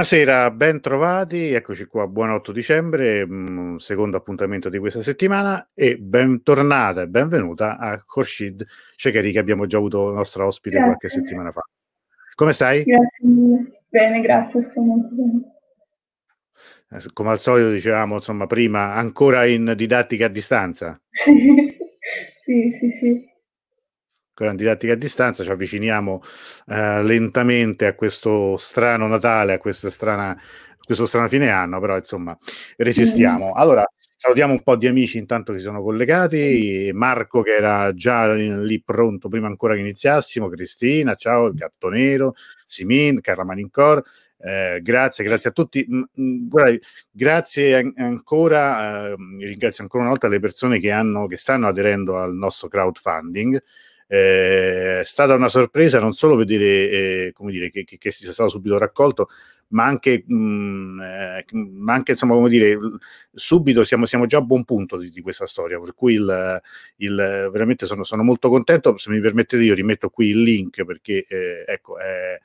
Buonasera, ben trovati, eccoci qua, buon 8 dicembre, mh, mm, secondo appuntamento di questa settimana e bentornata e benvenuta a Khorshid Shekeri che abbiamo già avuto nostra ospite grazie. qualche settimana fa. Come stai? Grazie Bene, grazie, sto molto bene. Eh, come al solito dicevamo, insomma, prima, ancora in didattica a distanza. sì, sì, sì con didattica a distanza, ci avviciniamo eh, lentamente a questo strano Natale, a questa strana, questo strano fine anno, però insomma resistiamo. Mm. Allora, salutiamo un po' di amici intanto che si sono collegati, Marco che era già lì pronto prima ancora che iniziassimo, Cristina, ciao, il gatto nero, Simin, Carla Manincor, eh, grazie, grazie a tutti. Mm, mm, guarda, grazie ancora, eh, ringrazio ancora una volta le persone che, hanno, che stanno aderendo al nostro crowdfunding. Eh, è stata una sorpresa non solo vedere eh, come dire, che, che, che sia stato subito raccolto, ma anche, mh, mm, eh, ma anche insomma, come dire, subito siamo, siamo già a buon punto di, di questa storia, per cui il, il, veramente sono, sono, molto contento. Se mi permettete, io rimetto qui il link perché eh, ecco, è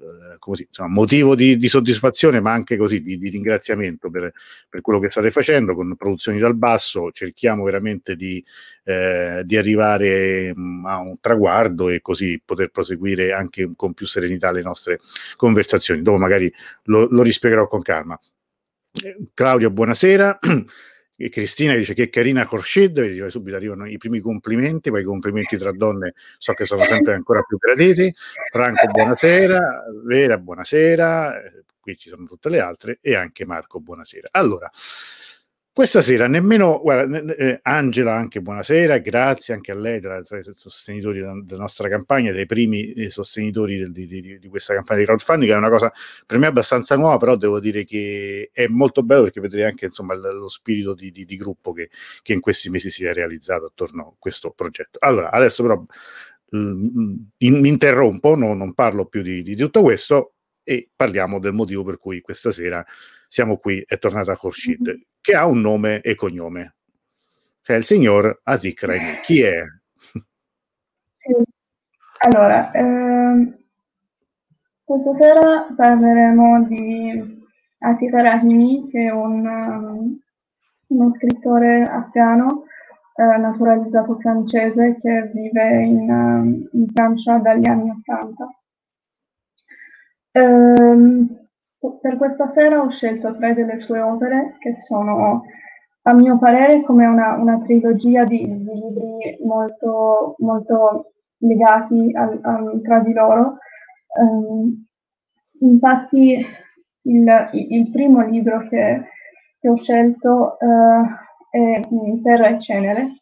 eh, così, insomma, motivo di, di, soddisfazione, ma anche così di, di ringraziamento per, per, quello che state facendo con produzioni dal basso. Cerchiamo veramente di, eh, di arrivare mm, a un traguardo e così poter proseguire anche con più serenità le nostre conversazioni. Dopo magari lo, lo rispiegherò con calma. Eh, Claudio, buonasera. E Cristina dice che carina Khorshid, e subito arrivano i primi complimenti, poi i complimenti tra donne so che sono sempre ancora più graditi. Franco, buonasera, Vera, buonasera, qui ci sono tutte le altre, e anche Marco, buonasera. Allora, questa sera nemmeno, guarda, eh, Angela anche buonasera, grazie anche a lei tra, tra i sostenitori della, della, nostra campagna, dei primi eh, sostenitori del, di, di, di, questa campagna di crowdfunding, che è una cosa per me abbastanza nuova, però devo dire che è molto bello perché vedrei anche insomma, lo spirito di, di gruppo che, che, in questi mesi si è realizzato attorno a questo progetto. Allora, adesso però mi interrompo, no, non parlo più di, tutto questo e parliamo del motivo per cui questa sera siamo qui, è tornata Khorshid. Mm-hmm che ha un nome e cognome. Cioè il signor Raimi. Chi è? Sì. Allora, eh, questa sera parleremo di Atik Rahimi, che è un, um, uno scrittore afghano eh, naturalizzato francese che vive in, um, in Francia dagli anni Ottanta. Eh, per questa sera ho scelto tre delle sue opere che sono, a mio parere, come una, una trilogia di, di, libri molto, molto legati al, al, tra di loro. Um, infatti il, il, primo libro che, che ho scelto uh, è Terra e Cenere,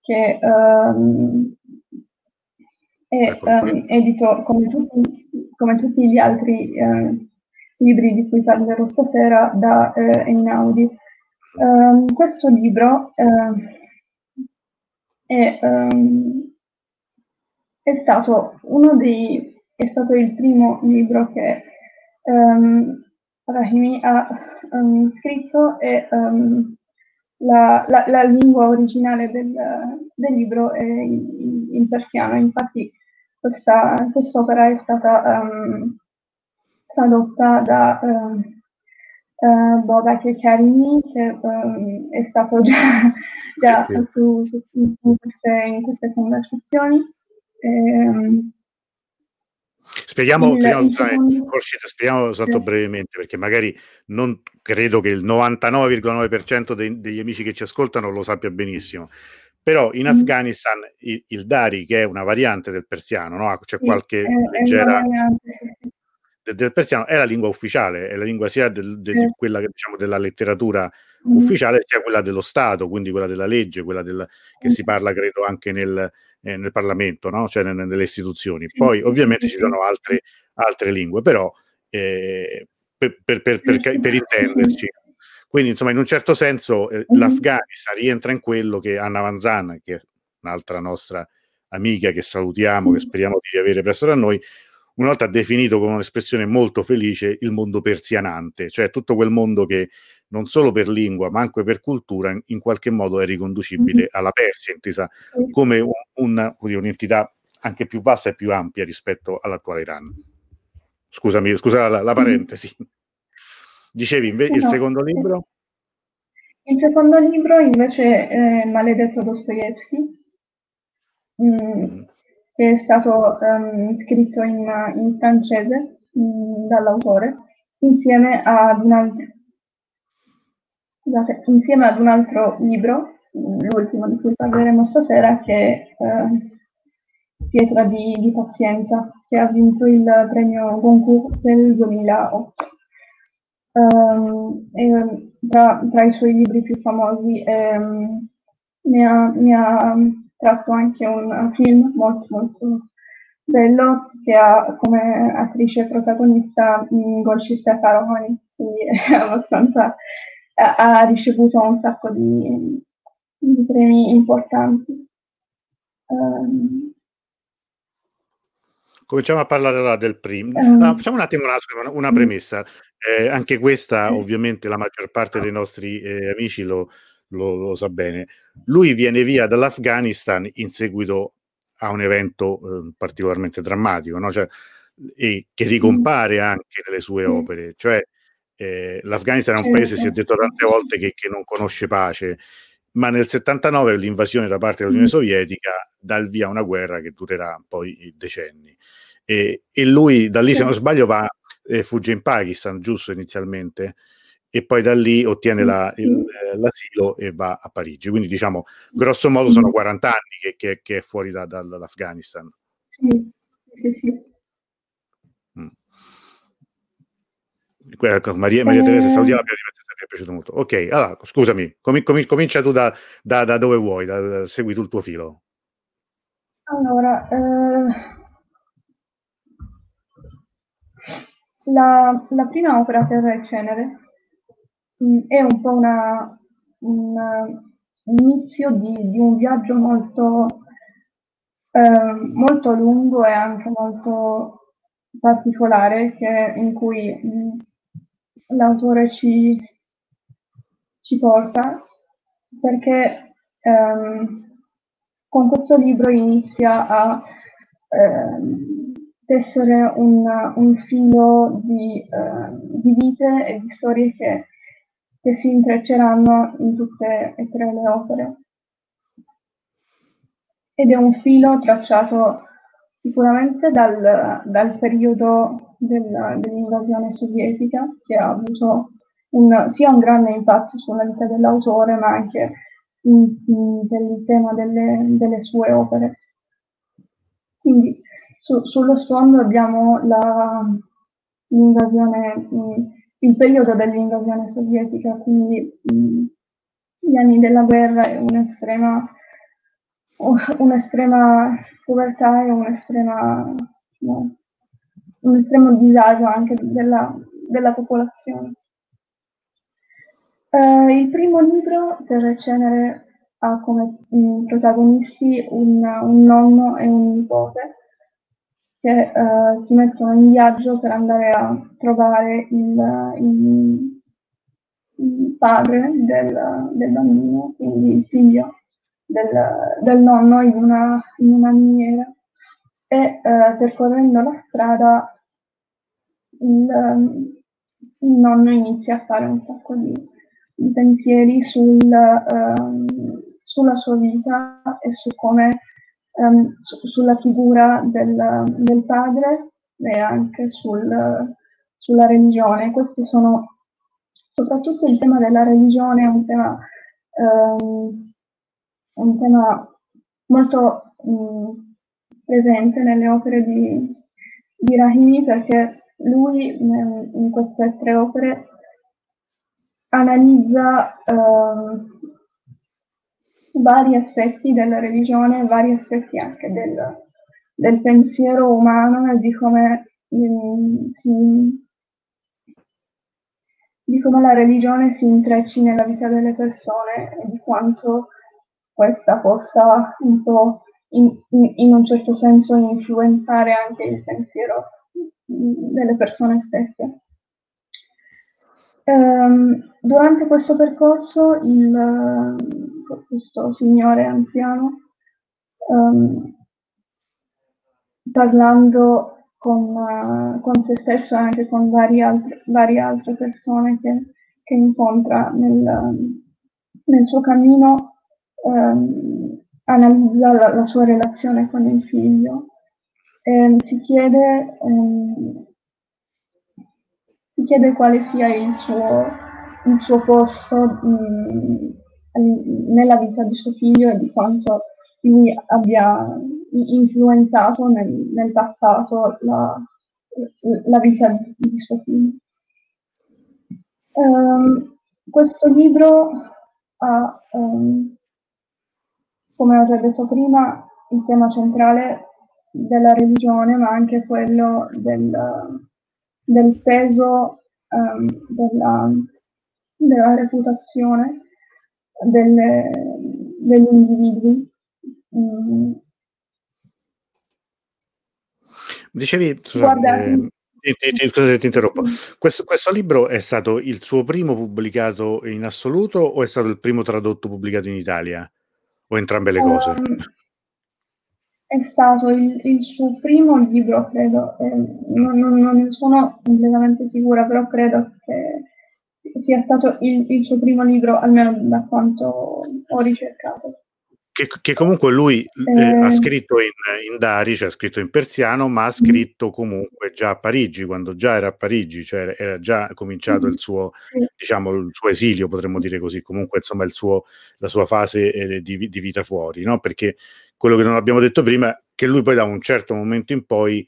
che um, è um, edito come tutti, come tutti, gli altri uh, libri di cui parlerò stasera da eh, Einaudi. Um, questo libro eh, è, um, è, stato uno dei, è stato il primo libro che um, Rahimi ha scritto e la, la, la, lingua originale del, del libro è in, in, persiano. Infatti questa, quest'opera è stata um, tradotta da uh, uh, Bobak Karimi, che uh, è stato già, già sì. su, su, in, queste, in, queste, conversazioni. Um, Spieghiamo, il, spieghiamo, spieghiamo soltanto brevemente, perché magari non credo che il 99,9% dei, degli amici che ci ascoltano lo sappia benissimo. Però in mm. Afghanistan il, il, Dari, che è una variante del persiano, no? c'è qualche leggera... È del, del, persiano è la lingua ufficiale, è la lingua sia del, del, quella diciamo, della letteratura ufficiale sia quella dello Stato, quindi quella della legge, quella del, che si parla credo anche nel, eh, nel Parlamento, no? cioè nelle, nelle istituzioni. Poi ovviamente ci sono altre, altre lingue, però eh, per, per, per, per, intenderci. Quindi, insomma, in un certo senso eh, l'Afghanistan rientra in quello che Anna Vanzan, che è un'altra nostra amica che salutiamo, che speriamo di avere presto da noi, una volta definito con un'espressione molto felice il mondo persianante, cioè tutto quel mondo che non solo per lingua ma anche per cultura in qualche modo è riconducibile alla Persia, intesa come un, un, un'entità anche più vasta e più ampia rispetto all'attuale Iran. Scusami, scusa la, la parentesi. Dicevi invece il secondo libro? Il secondo libro invece è Maledetto Dostoevsky, mm, che è stato um, scritto in, in francese um, dall'autore, insieme ad, un altro, scusate, insieme ad un altro libro, l'ultimo di cui parleremo stasera, che è uh, Pietra di, di, Pazienza, che ha vinto il premio Goncourt del 2008. Um, e, tra, tra, i suoi libri più famosi um, ne, ha, ne ha tratto anche un film molto molto bello che ha come attrice protagonista Golshista Karohani, quindi è abbastanza ha, ricevuto un sacco di, di premi importanti. Um, Cominciamo a parlare allora del primo. Uh, ah, facciamo un attimo una, una premessa. Eh, anche questa, ovviamente, la maggior parte dei nostri eh, amici lo, lo, lo, sa bene. Lui viene via dall'Afghanistan in seguito a un evento eh, particolarmente drammatico, no? cioè, e che ricompare anche nelle sue opere. Cioè, eh, l'Afghanistan è un paese, si è detto tante volte, che, che non conosce pace ma nel 79 l'invasione da parte dell'Unione Sovietica dà il via a una guerra che durerà poi decenni. E, e lui da lì, se non sbaglio, va, eh, fugge in Pakistan, giusto inizialmente, e poi da lì ottiene la, il, l'asilo e va a Parigi. Quindi diciamo, grosso modo sono 40 anni che, che, che è fuori da, da, dall'Afghanistan. Sì, sì, sì. Mm. Maria, Maria Teresa eh... Saudiana mi è piaciuto molto. Ok, allora, scusami, com- com- comincia tu da, da, da dove vuoi, da, segui tu il tuo filo. Allora, eh La, la prima opera e Cenere mm, è un po' una, un inizio di, di, un viaggio molto, eh, molto lungo e anche molto particolare che, in cui mh, mm, l'autore ci, ci, porta perché ehm, con questo libro inizia a ehm, tessere un, un filo di, eh, di, vite e di storie che, che, si intrecceranno in tutte e tre le opere. Ed è un filo tracciato sicuramente dal, dal periodo del, dell'invasione sovietica, che ha avuto un, sia un grande impatto sulla vita dell'autore, ma anche in, in, per il tema delle, delle sue opere. Quindi su, sullo sfondo abbiamo la, l'invasione, il periodo dell'invasione sovietica, quindi gli anni della guerra e un'estrema, un'estrema povertà e un'estrema, no, un estremo disagio anche della, della popolazione. Uh, il primo libro, Terra Cenere, ha come mh, protagonisti un, un, nonno e un nipote che eh, si mettono in viaggio per andare a trovare il, il, il padre del, del, bambino, quindi il figlio del, del nonno in una, in una miniera. E eh, percorrendo la strada il, il, nonno inizia a fare un sacco di, di pensieri sul, um, sulla sua vita e su come um, su, sulla figura del, del, padre e anche sul, sulla religione. Questi sono soprattutto il tema della religione è un tema, um, un tema molto um, presente nelle opere di, di Rahimi perché lui in queste tre opere analizza uh, vari aspetti della religione, vari aspetti anche del, del pensiero umano e di come, si, di come la religione si intrecci nella vita delle persone e di quanto questa possa un po' in, in, in un certo senso influenzare anche il pensiero delle persone stesse. Um, durante questo percorso il, questo signore anziano um, parlando con, uh, con se stesso e anche con varie altre, varie altre persone che, che incontra nel, nel, suo cammino, um, analizza la, la, sua relazione con il figlio e si chiede, um, si chiede quale sia il suo, il suo posto um, nella vita di suo figlio e di quanto lui abbia influenzato nel, nel passato la, la, vita di suo figlio. Um, questo libro ha, um, come ho già detto prima, il tema centrale della religione, ma anche quello del, del peso um, della, della reputazione delle, degli individui. Mm. Dicevi, Guarda, eh, Scusate, ti interrompo. Questo, questo, libro è stato il suo primo pubblicato in assoluto o è stato il primo tradotto pubblicato in Italia? O entrambe le cose? Um, è stato il, il, suo primo libro, credo. Eh, non, non, non, sono completamente sicura, però credo che sia stato il, il suo primo libro, almeno da quanto ho ricercato. Che, che, comunque lui eh, eh, ha scritto in, in Dari, cioè ha scritto in persiano, ma ha mm. scritto comunque già a Parigi, quando già era a Parigi, cioè era già cominciato il suo, diciamo, il suo esilio, potremmo dire così, comunque insomma il suo, la sua fase eh, di, di, vita fuori, no? Perché quello che non abbiamo detto prima, che lui poi da un certo momento in poi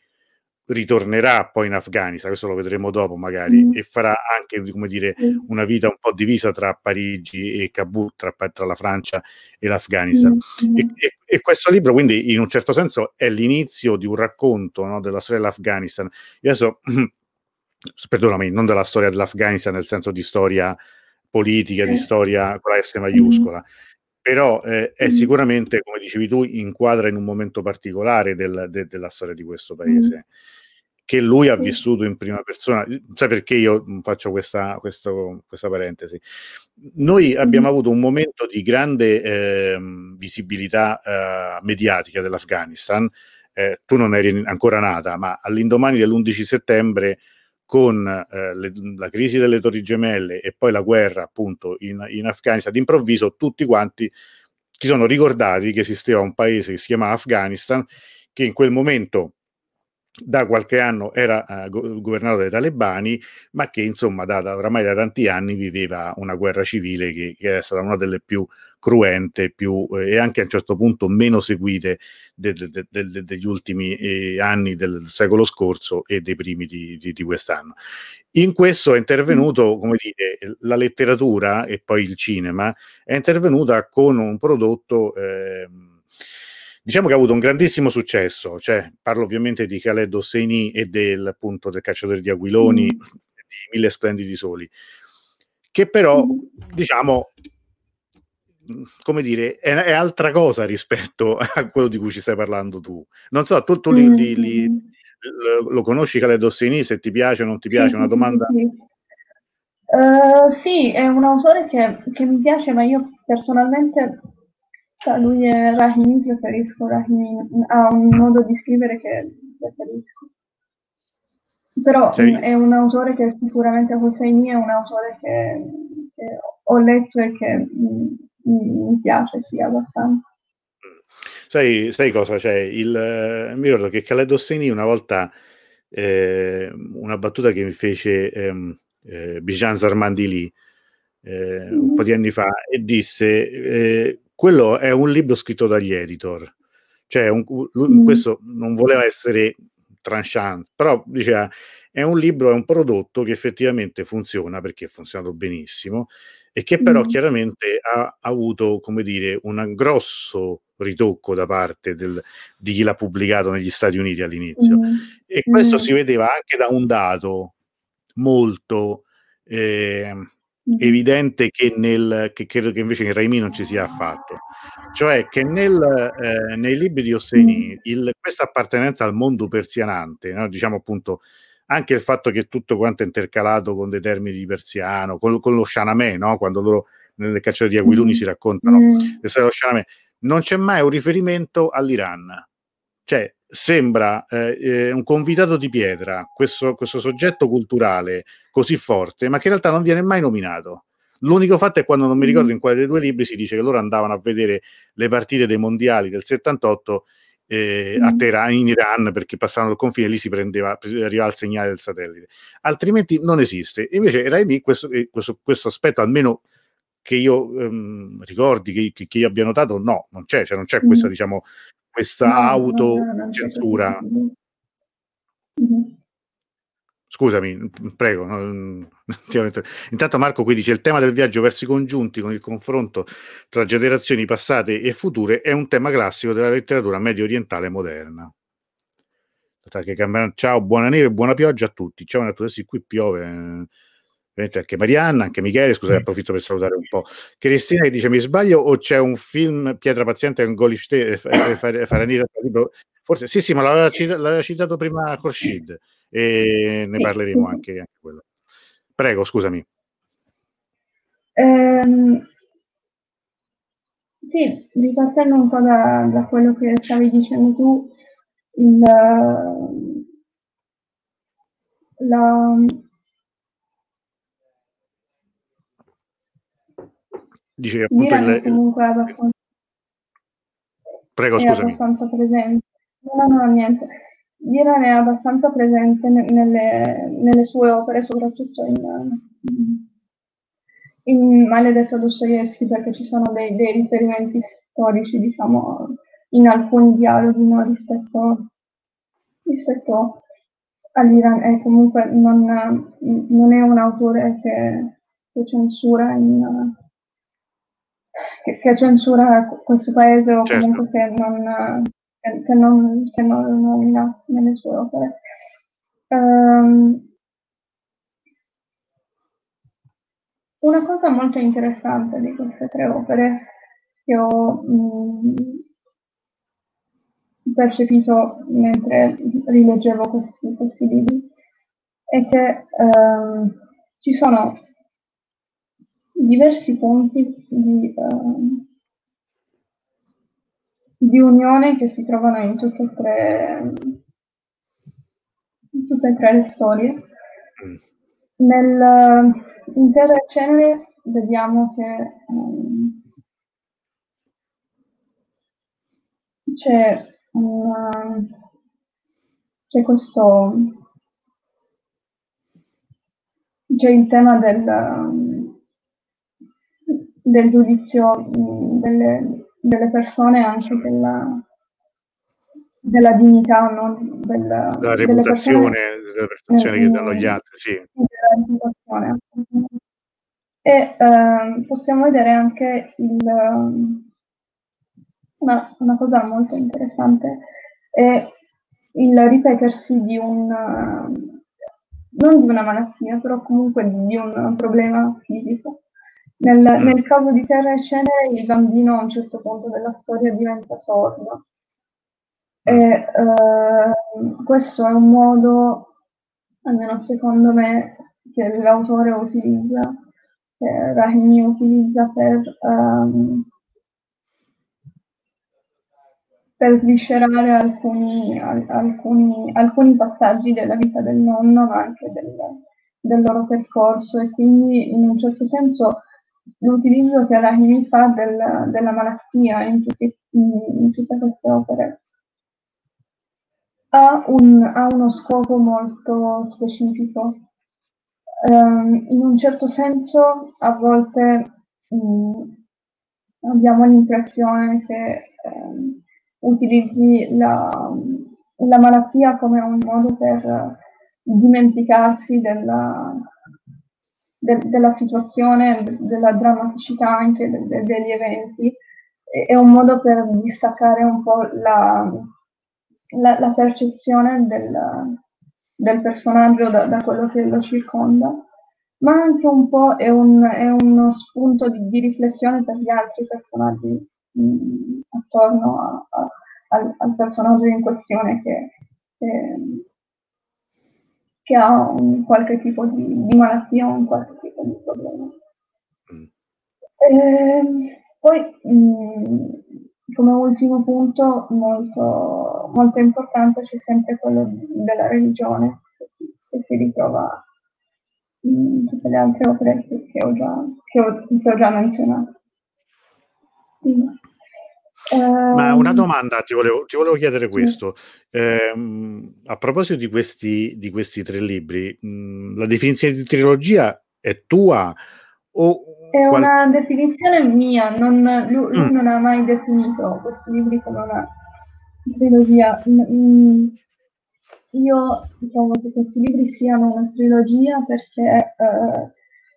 ritornerà poi in Afghanistan, questo lo vedremo dopo magari, mm. e farà anche come dire, mm. una vita un po' divisa tra Parigi e Kabul, tra, tra la Francia e l'Afghanistan. Mm. E, e, e, questo libro quindi in un certo senso è l'inizio di un racconto no, della storia dell'Afghanistan. Io adesso, perdonami, non della storia dell'Afghanistan nel senso di storia politica, di storia con la S maiuscola, però eh, è sicuramente, come dicevi tu, inquadra in un momento particolare del, de, della storia di questo paese, mm. che lui ha vissuto in prima persona. Sai perché io faccio questa, questo, questa parentesi? Noi abbiamo avuto un momento di grande eh, visibilità eh, mediatica dell'Afghanistan. Eh, tu non eri ancora nata, ma all'indomani dell'11 settembre con eh, le, la crisi delle Torri Gemelle e poi la guerra appunto in, in Afghanistan, d'improvviso tutti quanti si sono ricordati che esisteva un paese che si chiamava Afghanistan, che in quel momento da qualche anno era go- governato dai talebani, ma che insomma da, da, oramai da tanti anni viveva una guerra civile che, che è stata una delle più cruente più, eh, e anche a un certo punto meno seguite de, de, de, degli ultimi eh, anni del secolo scorso e dei primi di, di, di, quest'anno. In questo è intervenuto, come dire, la letteratura e poi il cinema, è intervenuta con un prodotto... Eh, diciamo che ha avuto un grandissimo successo, cioè parlo ovviamente di Khaled Hosseini e del, appunto, del cacciatore di aquiloni, mm. di Mille Splendidi Soli, che però, mm. diciamo, come dire, è, è, altra cosa rispetto a quello di cui ci stai parlando tu. Non so, tu, tu li, li, li, lo, lo conosci Khaled Hosseini, se ti piace o non ti piace, una domanda... Uh, sì, è un autore che, che, mi piace, ma io personalmente, cioè lui è Rahimi, preferisco Rahimi, ha un modo di scrivere che preferisco. Però sì. è un autore che sicuramente Hosseini è un autore che, che ho letto e che mh, mi piace, sì, abbastanza. Sai, sai cosa c'è? Il, eh, mi ricordo che Khaled Hosseini una volta eh, una battuta che mi fece ehm, eh, Bijan Sarmandili eh, mm-hmm. un po' di anni fa e disse eh, quello è un libro scritto dagli editor cioè un, lui, mm-hmm. questo non voleva essere tranchant però diceva è un libro, è un prodotto che effettivamente funziona perché ha funzionato benissimo e che però mm. chiaramente ha, ha, avuto, come dire, un grosso ritocco da parte del, di chi l'ha pubblicato negli Stati Uniti all'inizio. Mm. E questo mm. si vedeva anche da un dato molto eh, evidente che, nel, che credo che invece in Raimi non ci sia affatto. Cioè che nel, eh, nei libri di Hosseini il, questa appartenenza al mondo persianante, no? diciamo appunto anche il fatto che tutto quanto è intercalato con dei termini di persiano, con, con lo Shanamè, no? quando loro nelle cacciate di Aquiluni si raccontano mm. le storie dello Shanamè, non c'è mai un riferimento all'Iran. Cioè, sembra eh, eh, un convitato di pietra, questo, questo soggetto culturale così forte, ma che in realtà non viene mai nominato. L'unico fatto è quando non mi ricordo mm. in quale dei due libri si dice che loro andavano a vedere le partite dei mondiali del 78 eh, a mm. Teheran, in Iran, perché passavano il confine lì si prendeva, arrivava il segnale del satellite. Altrimenti non esiste. Invece Raimi, questo, eh, questo, questo aspetto, almeno che io ehm, ricordi, che, che, che, io abbia notato, no, non c'è, cioè non c'è questa, mm. diciamo, questa no, autocensura. No, no, Scusami, prego. Intanto Marco qui dice il tema del viaggio verso i congiunti con il confronto tra generazioni passate e future è un tema classico della letteratura medio orientale moderna. Ciao, buona neve, buona pioggia a tutti. Ciao sì, qui piove. Anche Marianna, anche Michele, scusate, approfitto per salutare un po'. Cristina che dice: Mi sbaglio o c'è un film Pietra Paziente con Golifte Faranira? Forse sì, sì, ma l'aveva, citato, prima Khorshid e ne parleremo anche, anche quello. Prego, scusami. Um, sì, ripartendo un po' da, da, quello che stavi dicendo tu, il, la, Dice appunto il, comunque abbastanza, Prego, scusami. abbastanza presente. No, no, niente. L'Iran è abbastanza presente nelle, nelle sue opere, soprattutto in, in Maledetto Dostoevsky, perché ci sono dei, dei, riferimenti storici, diciamo, in alcuni dialoghi no, rispetto, rispetto all'Iran e comunque non, non è un autore che, che censura in, che, che, censura questo paese o certo. comunque che non, che, non, che non nomina nelle sue opere. Um, una cosa molto interessante di queste tre opere che ho mh, percepito mentre rileggevo questi, questi libri è che um, ci sono diversi punti di, uh, di unione che si trovano in tutte e tre, in tutte e tre le storie. Mm. Nel, in Terra e Cenere vediamo che um, c'è, una, c'è questo c'è il tema del, del giudizio delle, delle persone anche della, della dignità, no? della, la reputazione, della reputazione che danno gli altri, sì. E eh, possiamo vedere anche il, una, una, cosa molto interessante è il ripetersi di un, non di una malattia, però comunque di un problema fisico nel, mm. nel caso di Terra e Cenere il bambino a un certo punto della storia diventa sordo. Mm. E eh, questo è un modo, almeno secondo me, che l'autore utilizza, che Rahimi utilizza per, um, per sviscerare alcuni, alcuni, alcuni, passaggi della vita del nonno, ma anche del, del loro percorso e quindi in un certo senso l'utilizzo che Rahimi fa del, della malattia in, tutti, in, tutte queste opere ha, un, ha uno scopo molto specifico. Um, in un certo senso a volte um, abbiamo l'impressione che um, utilizzi la, la, malattia come un modo per dimenticarsi della, de, della situazione, della drammaticità anche de, de, degli eventi, è un modo per distaccare un po' la, la, la percezione del, del personaggio da, da, quello che lo circonda, ma anche un po' è, un, è uno spunto di, di, riflessione per gli altri personaggi mh, attorno a, a, al, al, personaggio in questione che, che che ha un qualche tipo di, di malattia o un qualche tipo di problema. Mm. Eh, poi mh, mm, come ultimo punto molto, molto importante c'è sempre quello della religione, che si ritrova in tutte le altre opere che ho già, che ho, che ho già menzionato. Sì. Ma una ehm, domanda ti volevo, ti volevo chiedere questo. Eh, a proposito di questi, di questi tre libri, mh, la definizione di trilogia è tua o è qual... una definizione mia, non, lui, lui mm. non ha mai definito questi libri come una trilogia. Mm, io trovo che questi libri siano una trilogia perché eh,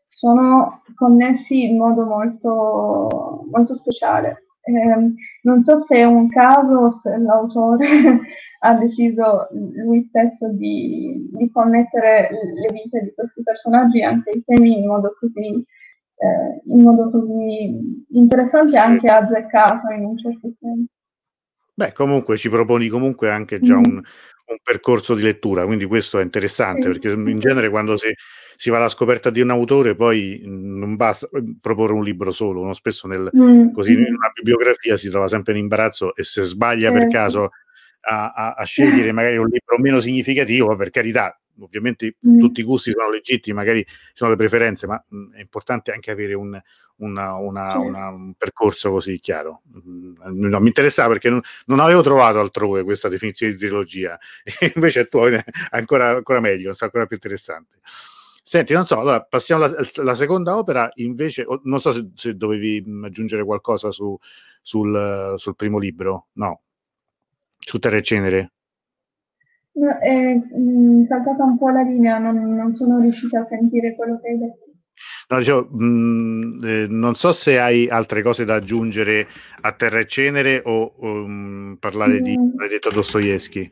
sono connessi in modo molto, molto speciale. Eh, non so se è un caso o se l'autore ha deciso lui stesso di, di, connettere le vite di questi personaggi e anche i temi in modo così, eh, in modo così interessante e anche azzeccato in un certo senso. Beh, comunque ci proponi comunque anche già mm. un, un percorso di lettura, quindi questo è interessante perché in genere quando si, si, va alla scoperta di un autore poi non basta proporre un libro solo, uno spesso nel, mm. così in una bibliografia si trova sempre in imbarazzo e se sbaglia per caso a, a, a, scegliere magari un libro meno significativo, per carità, ovviamente mm. tutti i gusti sono legittimi, magari ci sono le preferenze, ma mh, è importante anche avere un, una, una, sì. una, un percorso così chiaro. Mm, no, mi interessava perché non, non, avevo trovato altrove questa definizione di trilogia, e invece tu è ancora, ancora meglio, ancora più interessante. Senti, non so, allora passiamo alla, alla seconda opera, invece, non so se, se dovevi mm, aggiungere qualcosa su, sul, sul, primo libro, no, su Terra e Cenere. No, è mh, saltata un po' la linea, non, non sono riuscita a sentire quello che hai detto. No, dicevo, mh, mm, eh, non so se hai altre cose da aggiungere a Terra e Cenere o um, parlare mm. di Maledetto Dostoevsky.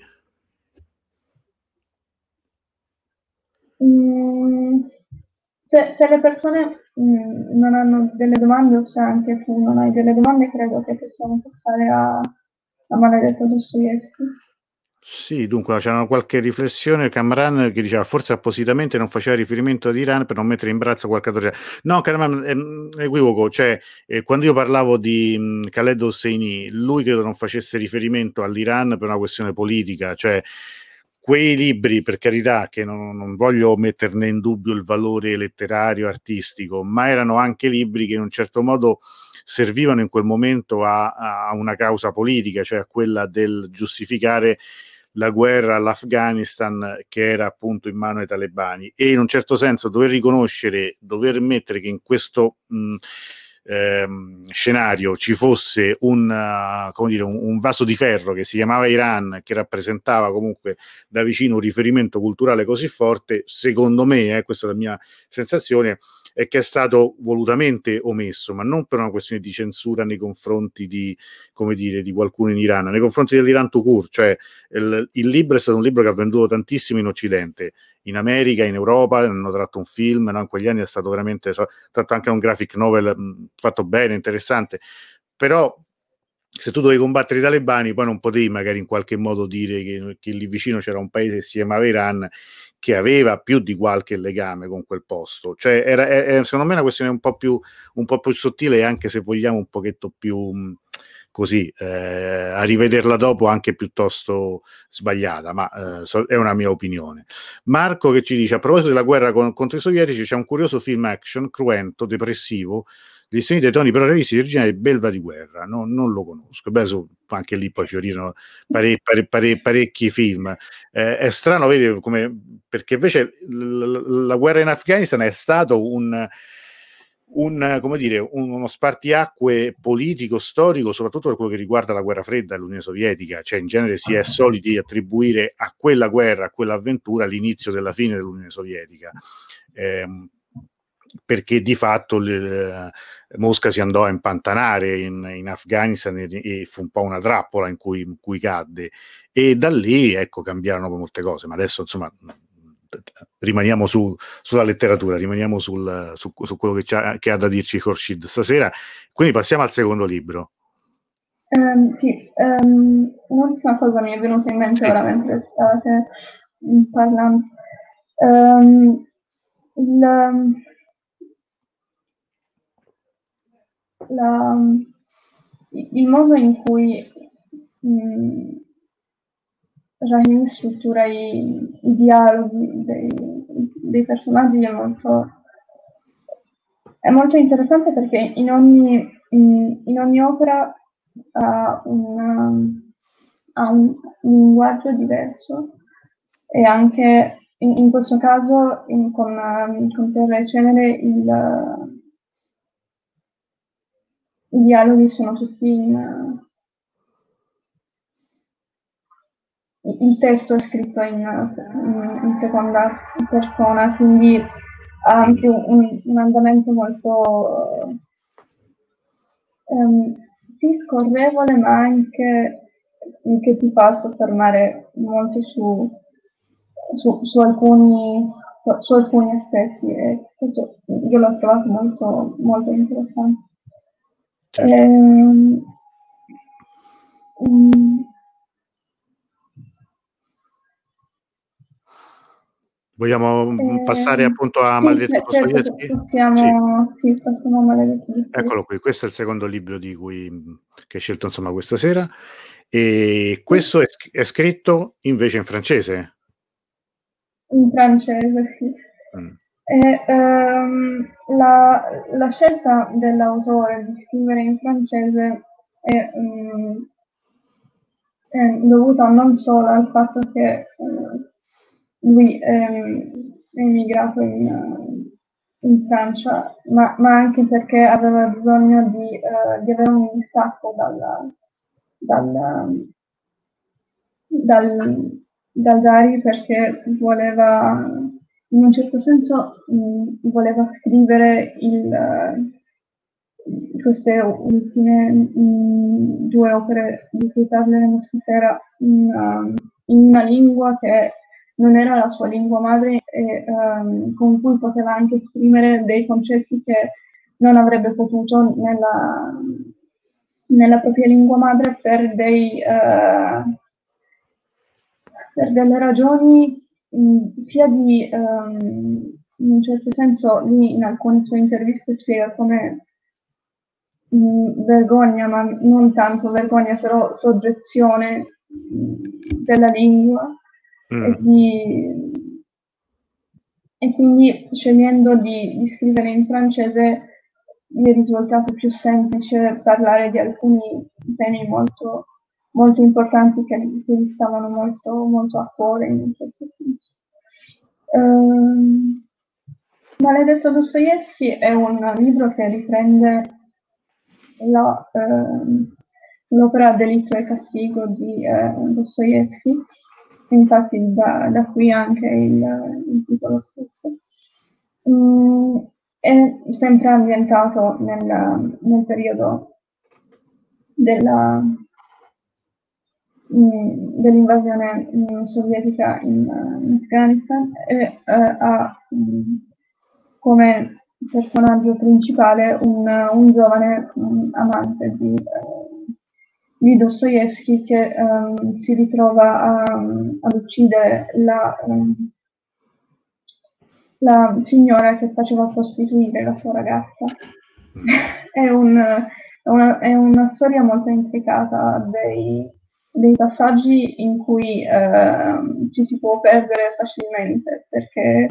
Mm, se, se, le persone mm, non hanno delle domande o se anche tu non hai delle domande, credo che possiamo passare a, a Maledetto Dostoevsky. Sì, dunque c'era qualche riflessione, Camran che diceva forse appositamente non faceva riferimento ad Iran per non mettere in braccio qualche autorità. No, Camran è, è equivoco, cioè eh, quando io parlavo di mh, Khaled Hosseini, lui credo non facesse riferimento all'Iran per una questione politica, cioè quei libri, per carità, che non, non, voglio metterne in dubbio il valore letterario, artistico, ma erano anche libri che in un certo modo servivano in quel momento a, a una causa politica, cioè a quella del giustificare la guerra all'Afghanistan che era appunto in mano ai talebani. E in un certo senso dover riconoscere, dover mettere che in questo mh, ehm, scenario ci fosse un, uh, dire, un, un, vaso di ferro che si chiamava Iran, che rappresentava comunque da vicino un riferimento culturale così forte, secondo me, eh, questa è la mia sensazione, e che è stato volutamente omesso, ma non per una questione di censura nei confronti di, come dire, di qualcuno in Iran, nei confronti dell'Iran Tukur, cioè il, il, libro è stato un libro che ha venduto tantissimo in Occidente, in America, in Europa, hanno tratto un film, no? in quegli anni è stato veramente tratto anche un graphic novel mh, fatto bene, interessante, però se tu dovevi combattere i talebani, poi non potevi magari in qualche modo dire che, che lì vicino c'era un paese che si chiamava Iran che aveva più di qualche legame con quel posto. Cioè, era, era secondo me una questione un po' più, un po più sottile anche se vogliamo un pochetto più così, eh, a rivederla dopo anche piuttosto sbagliata, ma eh, so, è una mia opinione. Marco che ci dice, a proposito della guerra con, contro i sovietici, c'è un curioso film action cruento, depressivo, gli stessi dei toni però revisti originali Belva di guerra, no, non lo conosco. Beh, so, anche lì poi fiorirono pare, pare, pare, parecchi film. Eh, è strano vedere come, perché invece l- la guerra in Afghanistan è stato un, un, come dire, uno spartiacque politico, storico, soprattutto per quello che riguarda la guerra fredda e l'Unione Sovietica, cioè in genere si è soliti attribuire a quella guerra, a quell'avventura l'inizio della fine dell'Unione Sovietica. Eh, perché di fatto le, Mosca si andò a impantanare in, in Afghanistan e, e, fu un po' una trappola in cui, in cui cadde. E da lì ecco cambiarono molte cose ma adesso insomma rimaniamo su, sulla letteratura rimaniamo sul, su, su, quello che, che, ha da dirci Khorshid stasera. Quindi passiamo al secondo libro. Um, sì, um, un'ultima cosa mi è venuta in mente sì. ora mentre state parlando. Um, il, la, il modo in cui mh, Rahim struttura i, i dialoghi dei, dei, personaggi è molto, è molto interessante perché in ogni, in, in ogni opera ha, una, ha un linguaggio diverso e anche in, in questo caso in, con, con Terra e Cenere il, i dialoghi sono tutti in... Il testo è scritto in, in, in seconda persona, quindi ha anche un, un andamento molto um, sì, scorrevole, ma anche che ti fa soffermare molto su, su, su alcuni, su, alcuni aspetti e io l'ho trovato molto, molto interessante. Certo. Ehm, um, Vogliamo eh, passare appunto a sì, Maledetto certo, Dostoevsky? Possiamo, sì. sì, Maledetto. Eccolo qui, questo è il secondo libro di cui, che hai scelto insomma questa sera e questo è, è scritto invece in francese. In francese, sì. Mm. E, ehm, la, la, scelta dell'autore di scrivere in francese è, um, è dovuta non solo al fatto che uh, lui è, è emigrato in, in Francia, ma, ma, anche perché aveva bisogno di, uh, di avere un distacco dalla, dal, dal, dal Dari perché voleva in un certo senso mh, voleva scrivere il, uh, queste ultime mh, due opere di cui parleremo stasera in, uh, in, una lingua che non era la sua lingua madre e um, con cui poteva anche esprimere dei concetti che non avrebbe potuto nella, nella propria lingua madre per, dei, uh, per delle ragioni sia di, um, in un certo senso, lui in alcune sue interviste spiega come mh, vergogna, ma non tanto vergogna, però soggezione della lingua mm. e, di, e, quindi scegliendo di, di, scrivere in francese mi è risultato più semplice parlare di alcuni temi molto molto importanti che, gli stavano molto, molto a cuore in un certo senso. Um, Maledetto Dostoevsky è un libro che riprende la, uh, l'opera Delitto e Castigo di uh, Dostoevsky, infatti da, da, qui anche il, il titolo stesso. Um, è sempre ambientato nel, nel periodo della, Mm, dell'invasione mm, sovietica in, in Afghanistan e uh, ha um, come personaggio principale un, un giovane um, amante di, di Dostoevsky che um, si ritrova a, ad uccidere la, la, signora che faceva prostituire la sua ragazza. è, un, è, una, è una storia molto intricata dei dei passaggi in cui eh, ci si può perdere facilmente perché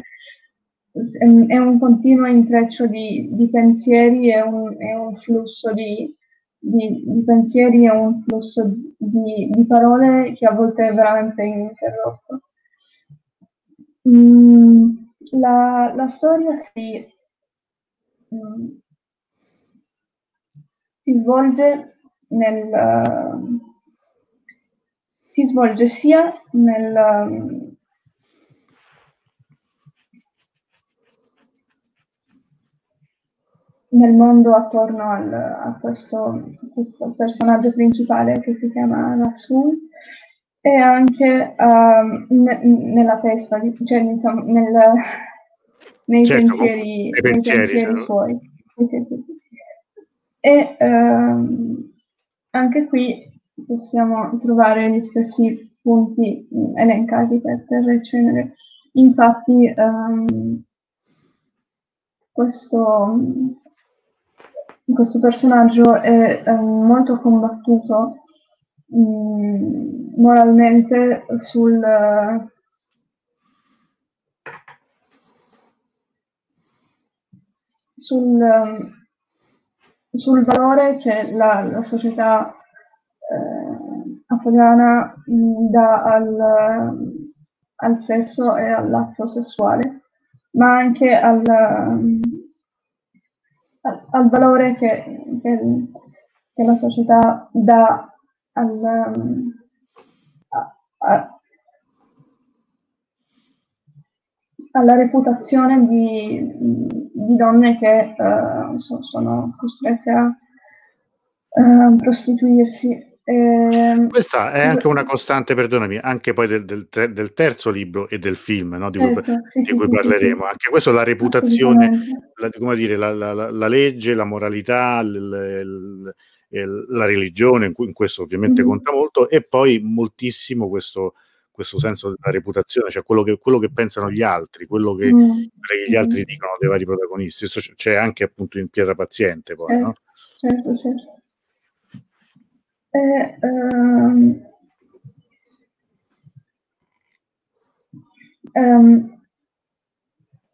è un continuo intreccio di, di pensieri e un, un flusso di, di, di, pensieri e un flusso di, di, parole che a volte è veramente ininterrotto. Mm, la, la, storia si, mm, si svolge nel, si svolge sia nel, um, nel mondo attorno al, a questo, questo, personaggio principale che si chiama Rasul e anche um, ne, nella testa, cioè diciamo, nel, nei certo, pensieri, nei pensieri, pensieri suoi. E um, anche qui possiamo trovare gli stessi punti elencati per terra e cenere. Infatti um, questo, questo personaggio è, è molto combattuto mm, moralmente sul, sul, sul valore che la, la società eh, afghana dà al, al sesso e all'atto sessuale, ma anche al, al, al valore che, che, che, la società dà al, a, a, alla reputazione di, di donne che uh, so, sono costrette a uh, prostituirsi. Eh, Questa è anche una costante, perdonami, anche poi del, del, del terzo libro e del film no, di, cui, certo, sì, di cui parleremo. Sì, anche questo, la reputazione, la, come dire, la, la, la, legge, la moralità, il, il, la religione, in, questo ovviamente mm-hmm. conta molto, e poi moltissimo questo, questo senso della reputazione, cioè quello che, quello che pensano gli altri, quello che, mm. che gli altri dicono dei vari protagonisti. Questo c'è anche appunto in Pietra Paziente poi, certo, no? Certo, certo. E, um, um,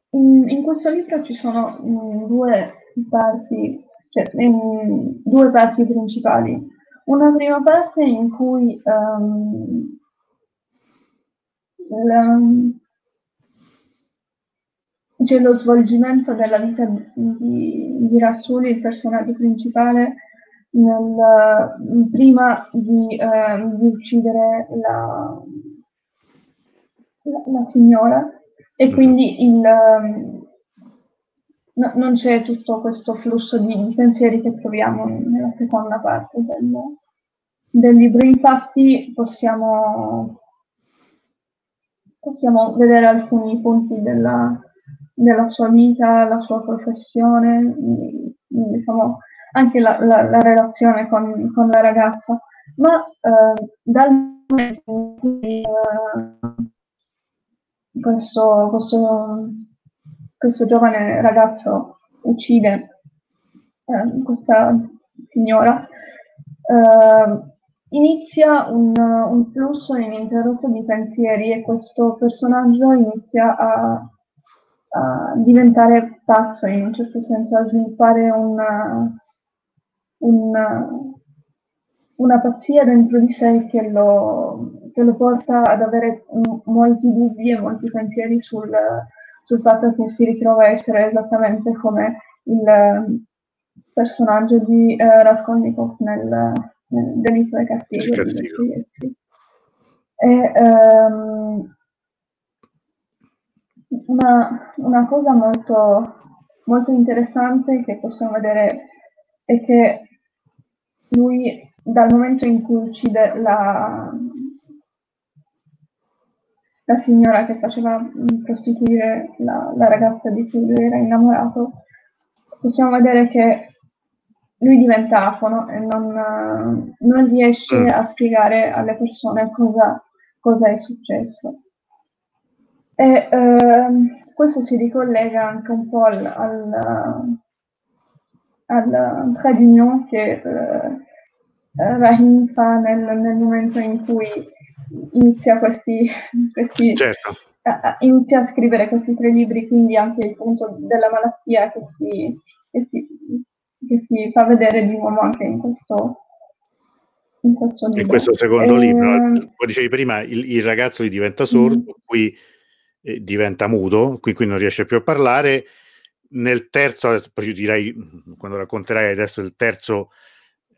in, in, questo libro ci sono um, due parti, cioè due parti principali. Una prima parte in cui um, la, c'è lo svolgimento della vita di, di Rassuli, il personaggio principale, nel, prima di, eh, di uccidere la, la, la, signora e mm-hmm. quindi il, no, non c'è tutto questo flusso di, di, pensieri che troviamo nella seconda parte del, del libro. Infatti possiamo possiamo vedere alcuni punti della, della sua vita, la sua professione, diciamo, anche la, la, la relazione con, con, la ragazza, ma eh, dal momento in cui eh, questo, questo, questo, giovane ragazzo uccide eh, questa signora, eh, inizia un, un flusso ininterrotto di pensieri e questo personaggio inizia a, a diventare pazzo in un certo senso, a sviluppare una, una, una pazzia dentro di sé che lo, che lo porta ad avere molti dubbi e molti pensieri sul, sul fatto che si ritrova a essere esattamente come il personaggio di uh, Raskolnikov nel, delitto e castigo. castigo. E, um, una, una, cosa molto, molto interessante che possiamo vedere è che lui dal momento in cui uccide la, la signora che faceva prostituire la, la ragazza di cui lui era innamorato, possiamo vedere che lui diventa afono e non, non riesce mm. a spiegare alle persone cosa, cosa è successo. E eh, questo si ricollega anche un po' al, al, al trait che eh, Rahim fa nel, nel, momento in cui inizia questi, questi certo. a, inizia a scrivere questi tre libri, quindi anche il punto della malattia che si, che si che si fa vedere di nuovo anche in questo, in questo libro. In questo secondo eh, libro, come dicevi prima, il, il ragazzo gli diventa sordo, mm. qui eh, diventa muto, qui, qui non riesce più a parlare. Nel terzo, poi ci direi, quando racconterai adesso il terzo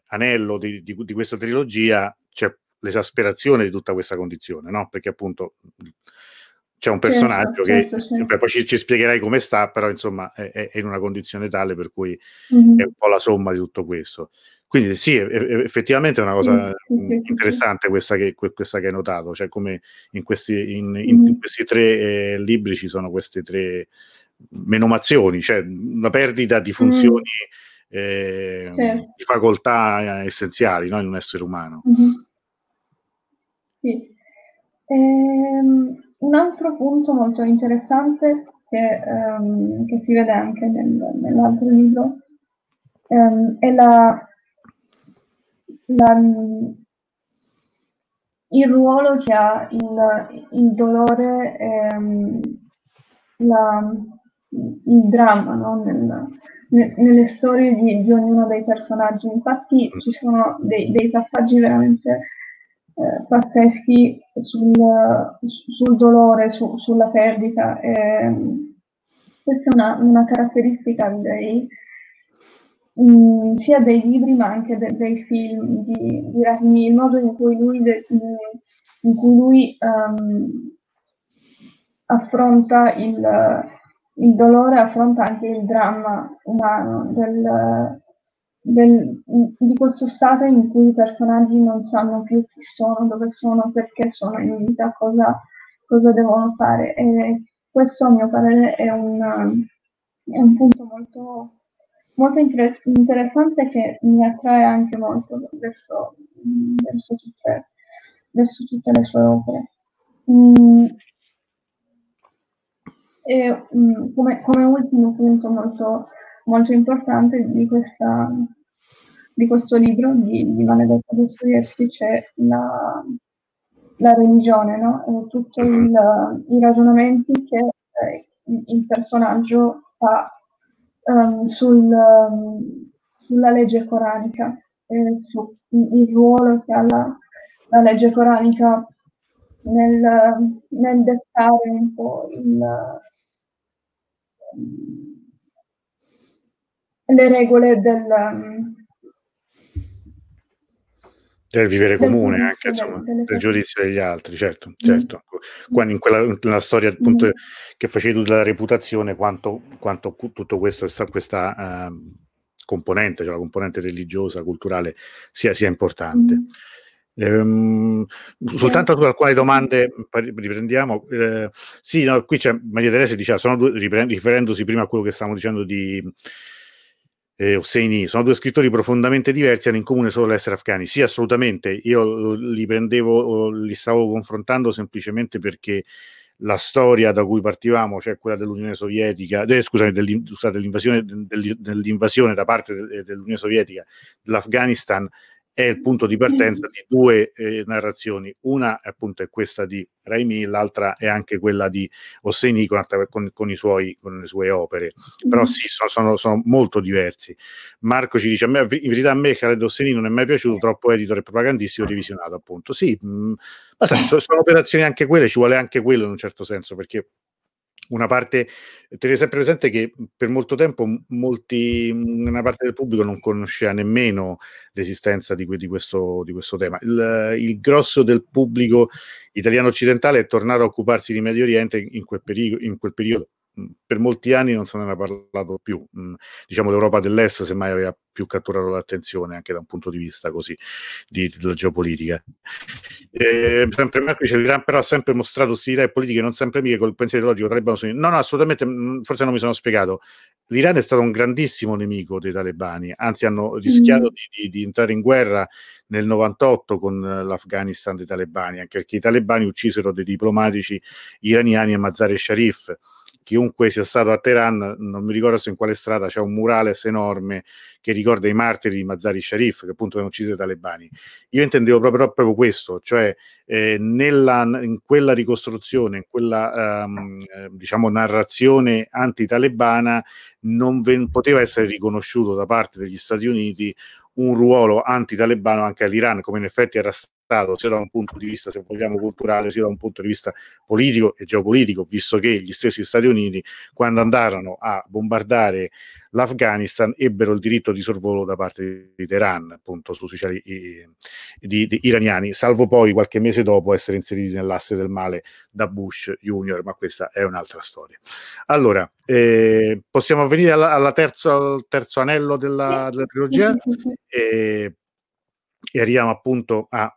anello di, di, di questa trilogia, c'è l'esasperazione di tutta questa condizione, no? Perché appunto c'è un personaggio certo, che certo, poi ci, ci, spiegherai come sta, però insomma è, è, in una condizione tale per cui mm-hmm. è un po' la somma di tutto questo. Quindi sì, è, effettivamente è una cosa mm-hmm. interessante questa che, questa che, hai notato, cioè come in questi, in, in, in questi tre eh, libri ci sono queste tre menomazioni, cioè una perdita di funzioni, eh, certo. di facoltà essenziali no? in un essere umano. Sì. Ehm un altro punto molto interessante che, um, che si vede anche nel, nell'altro libro, ehm, è la, la, il ruolo che ha il, il dolore, ehm, la, il dramma no? Nel, ne, nelle storie di, di, ognuno dei personaggi. Infatti ci sono dei, dei passaggi veramente eh, pazzeschi sul, sul dolore, su, sulla perdita. Eh, questa è una, una caratteristica direi mh, mm, sia dei libri ma anche de, dei film di, di Rahimi, il modo in cui lui, de, in cui lui um, affronta il, il, dolore, affronta anche il dramma umano del, del, di questo stato in cui i personaggi non sanno più chi sono, dove sono, perché sono in vita, cosa, cosa devono fare. E questo a mio parere è un, è un punto molto, molto inter- interessante che mi attrae anche molto verso, verso, tutte, verso tutte, le sue opere. Mm. E mm, come, come, ultimo punto molto, molto importante di, questa, di questo libro di, di Maledetta Dostoevsky c'è la, la religione, no? Tutti i ragionamenti che eh, il personaggio fa um, sul, um, sulla legge coranica e su il ruolo che ha la, la legge coranica nel, nel, dettare un po' il, le regole del, del vivere comune, del, anche insomma, del, del giudizio degli altri, certo, mm. certo. Mm. Quando in quella nella storia appunto mm. che facevi tu della reputazione, quanto, quanto tutto questo, questa uh, componente, cioè la componente religiosa, culturale, sia, sia importante. Mm. Ehm, soltanto su alcune domande riprendiamo. Eh, sì, no, qui c'è Maria Teresa diceva, sono due, riferendosi prima a quello che stavamo dicendo di eh, Hosseini sono due scrittori profondamente diversi, hanno in comune solo l'essere afghani. Sì, assolutamente. Io li prendevo, li stavo confrontando semplicemente perché la storia da cui partivamo, cioè quella dell'Unione Sovietica, eh, scusate, dell'invasione, dell'invasione da parte dell'Unione Sovietica dell'Afghanistan, è il punto di partenza di due eh, narrazioni. Una appunto è questa di Raimi, l'altra è anche quella di Hosseini con, con, con, i suoi, con le sue opere. Però mm. sì, sono, sono, sono, molto diversi. Marco ci dice, a me, in verità a me Khaled Hosseini non è mai piaciuto, troppo editor e propagandistico revisionato appunto. Sì, mh, mm, ma sai, sono, sono operazioni anche quelle, ci vuole anche quello in un certo senso, perché una parte, tenere sempre presente che per molto tempo molti, una parte del pubblico non conosceva nemmeno l'esistenza di, di, questo, di questo, tema. Il, il, grosso del pubblico italiano occidentale è tornato a occuparsi di Medio Oriente in quel, peri- in quel periodo per molti anni non se ne era parlato più. diciamo l'Europa dell'Est semmai aveva più catturato l'attenzione anche da un punto di vista così di, della geopolitica. Eh, sempre Marco dice l'Iran però ha sempre mostrato ostilità e politiche non sempre amiche col pensiero ideologico talebano. No, no, assolutamente, forse non mi sono spiegato. L'Iran è stato un grandissimo nemico dei talebani, anzi hanno rischiato mm. di, di, entrare in guerra nel 98 con l'Afghanistan dei talebani, anche perché i talebani uccisero dei diplomatici iraniani a Mazar e Sharif chiunque sia stato a Teheran, non mi ricordo se in quale strada c'è un murales enorme che ricorda i martiri di Mazari Sharif, che appunto hanno ucciso i talebani. Io intendevo proprio, proprio questo, cioè eh, nella, in quella ricostruzione, in quella um, diciamo narrazione anti-talebana non ven- poteva essere riconosciuto da parte degli Stati Uniti un ruolo anti-talebano anche all'Iran, come in effetti era stato sia da un punto di vista, se vogliamo, culturale, sia da un punto di vista politico e geopolitico, visto che gli stessi Stati Uniti, quando andarono a bombardare l'Afghanistan, ebbero il diritto di sorvolo da parte di Teheran, appunto, su ufficiali i, di, di iraniani, salvo poi qualche mese dopo essere inseriti nell'asse del male da Bush Junior, ma questa è un'altra storia. Allora, eh, possiamo venire alla, alla terzo, al terzo anello della, della trilogia? E, e arriviamo appunto a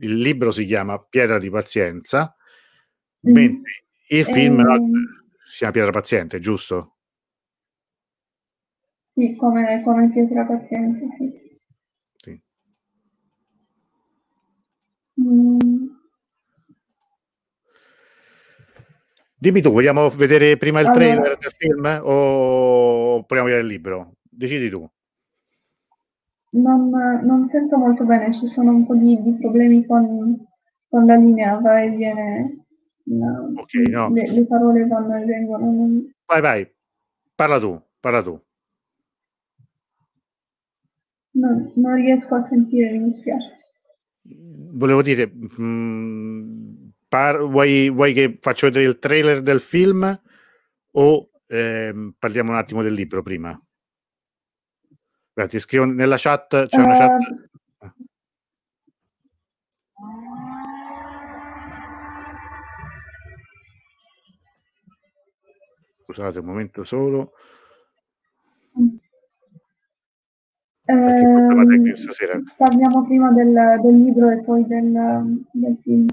il libro si chiama Pietra di Pazienza, mm. mentre il film eh, si chiama Pietra Paziente, giusto? Sì, come, come Pietra Paziente, sì. sì. Mm. Dimmi tu, vogliamo vedere prima il allora, trailer del film o proviamo a vedere il libro? decidi tu. Non, non, sento molto bene, ci sono un po' di, di problemi con, con, la linea, va e viene. No, okay, no. le, le, parole vanno e vengono. Vai, vai, parla tu, parla tu. Non, non riesco a sentire, mi dispiace. Volevo dire, mh, mm, par- vuoi, vuoi, che faccio vedere il trailer del film o ehm, parliamo un attimo del libro prima? Guarda, ti scrivo nella chat, c'è una chat. Scusate un momento solo. Eh, parliamo prima del, del, libro e poi del, del film.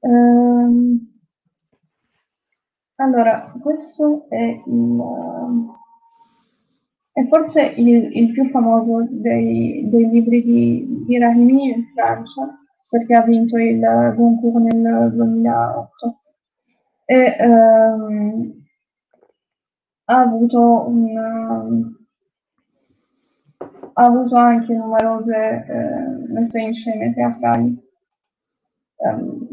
Eh, allora, questo è, il, è forse il, il, più famoso dei, dei libri di, di, Rahimi in Francia, perché ha vinto il Goncourt nel 2008. E ehm, ha avuto un ha avuto anche numerose eh, messe in scene teatrali, um,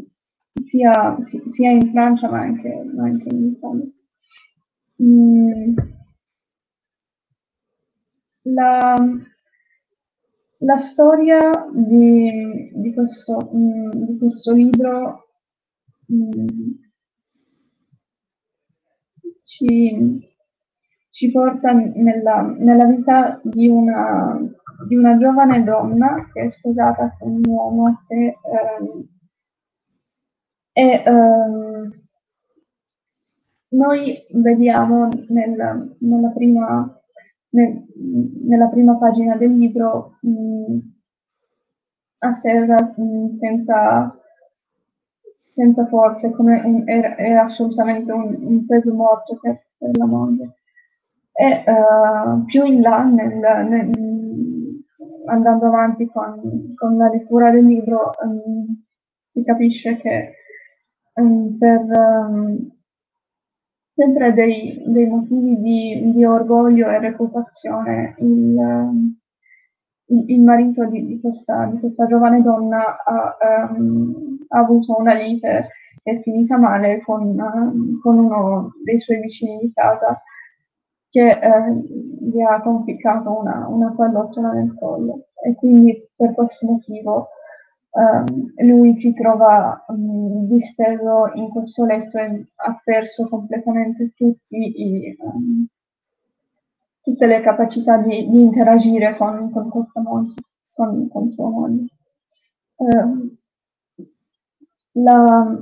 sia, sia, in Francia ma anche, ma anche in Italia. Mm, la, la, storia di, di, questo, mm, di questo, libro mm, ci, ci porta nella, nella vita di una, di una, giovane donna che è sposata con un uomo che ehm, e ehm, noi vediamo nel, nella, prima, nel, nella, prima, pagina del libro mh, mm, a terra mh, senza, senza forze, come un, è, è, assolutamente un, un peso morto per, per la moglie. E uh, più in là, nel, nel, andando avanti con, con, la lettura del libro, um, si capisce che um, per um, sempre dei, dei motivi di, di, orgoglio e reputazione il, il marito di, di, questa, di, questa, giovane donna ha, um, ha, avuto una lite che è finita male con, uh, con, uno dei suoi vicini di casa che eh, gli ha conficcato una, una pallottola nel collo. E quindi per questo motivo um, lui si trova um, disteso in questo letto e ha perso completamente i, um, tutte le capacità di, di interagire con, con, questa moglie, con, con sua moglie. La,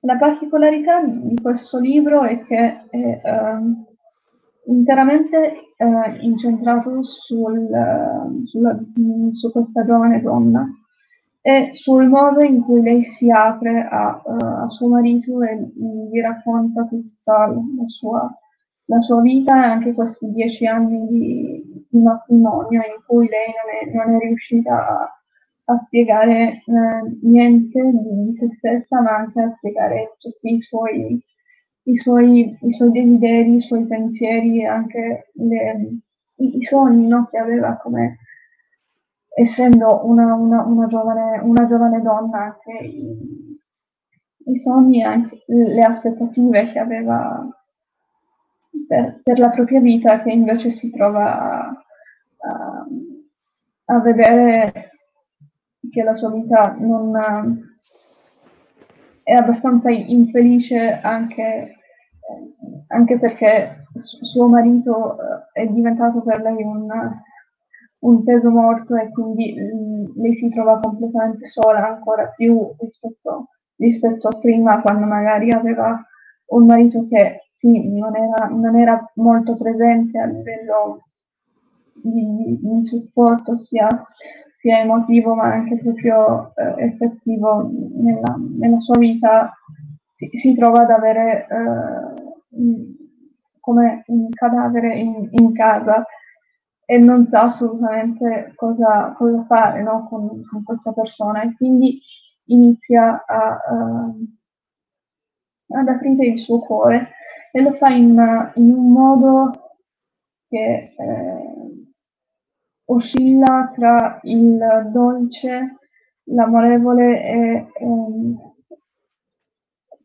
la particolarità di questo libro è che è interamente uh, incentrato sul, uh, sulla, su questa giovane donna e sul modo in cui lei si apre a, a suo marito e gli racconta tutta la sua, la sua vita e anche questi dieci anni di, di matrimonio in cui lei non è, non è riuscita a a spiegare eh, niente di se stessa, ma anche a spiegare tutti i suoi, i suoi, i suoi desideri, i suoi pensieri e anche le, i, i, sogni no, che aveva come essendo una, una, una, giovane, una giovane donna, anche i, i sogni e anche le aspettative che aveva per, per, la propria vita che invece si trova a, a, a vedere che la sua vita non è abbastanza infelice anche, anche perché suo marito eh, è diventato per lei un, un peso morto e quindi mm, lei si trova completamente sola ancora più rispetto, rispetto a prima quando magari aveva un marito che sì, non era, non era molto presente a livello di, di supporto sia sia emotivo ma anche proprio eh, effettivo nella, nella, sua vita, si, si, trova ad avere eh, come un cadavere in, in, casa e non sa assolutamente cosa, cosa fare no, con, con, questa persona. E quindi inizia a, uh, ad aprire il suo cuore e lo fa in, in un modo che eh, oscilla tra il dolce, l'amorevole e, um,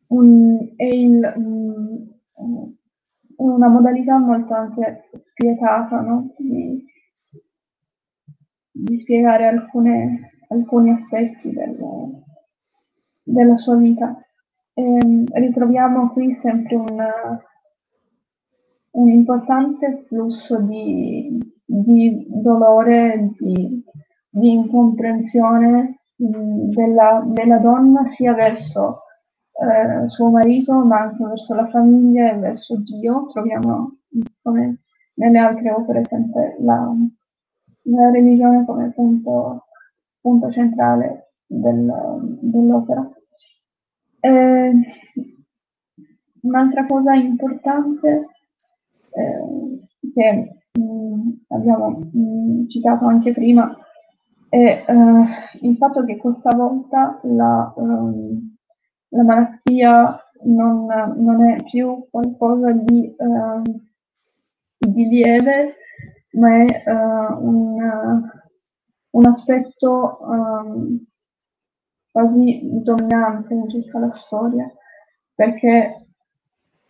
un, e il, um, una modalità molto anche spietata no? di, di, spiegare alcune, alcuni aspetti del, della sua vita. E, ehm, ritroviamo qui sempre una, un importante flusso di, di dolore, di, di incomprensione mh, della, della, donna sia verso eh, suo marito ma anche verso la famiglia e verso Dio. Troviamo come nelle altre opere sempre la, la religione come punto, punto centrale del, dell'opera. Eh, un'altra cosa importante eh, che mh, mm, abbiamo mh, mm, citato anche prima è eh, il fatto che questa volta la, um, la malattia non, non, è più qualcosa di, uh, di lieve, ma è uh, un, un, aspetto um, quasi dominante in tutta la storia, perché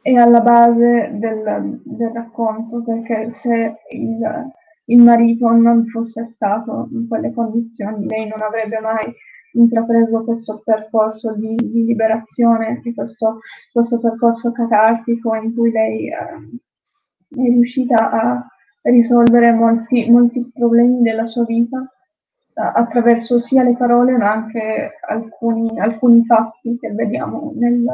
è alla base del, del racconto, perché se il, il, marito non fosse stato in quelle condizioni, lei non avrebbe mai intrapreso questo percorso di, di liberazione, questo, questo, percorso catartico in cui lei eh, è riuscita a risolvere molti, molti problemi della sua vita attraverso sia le parole ma anche alcuni, alcuni fatti che vediamo nel,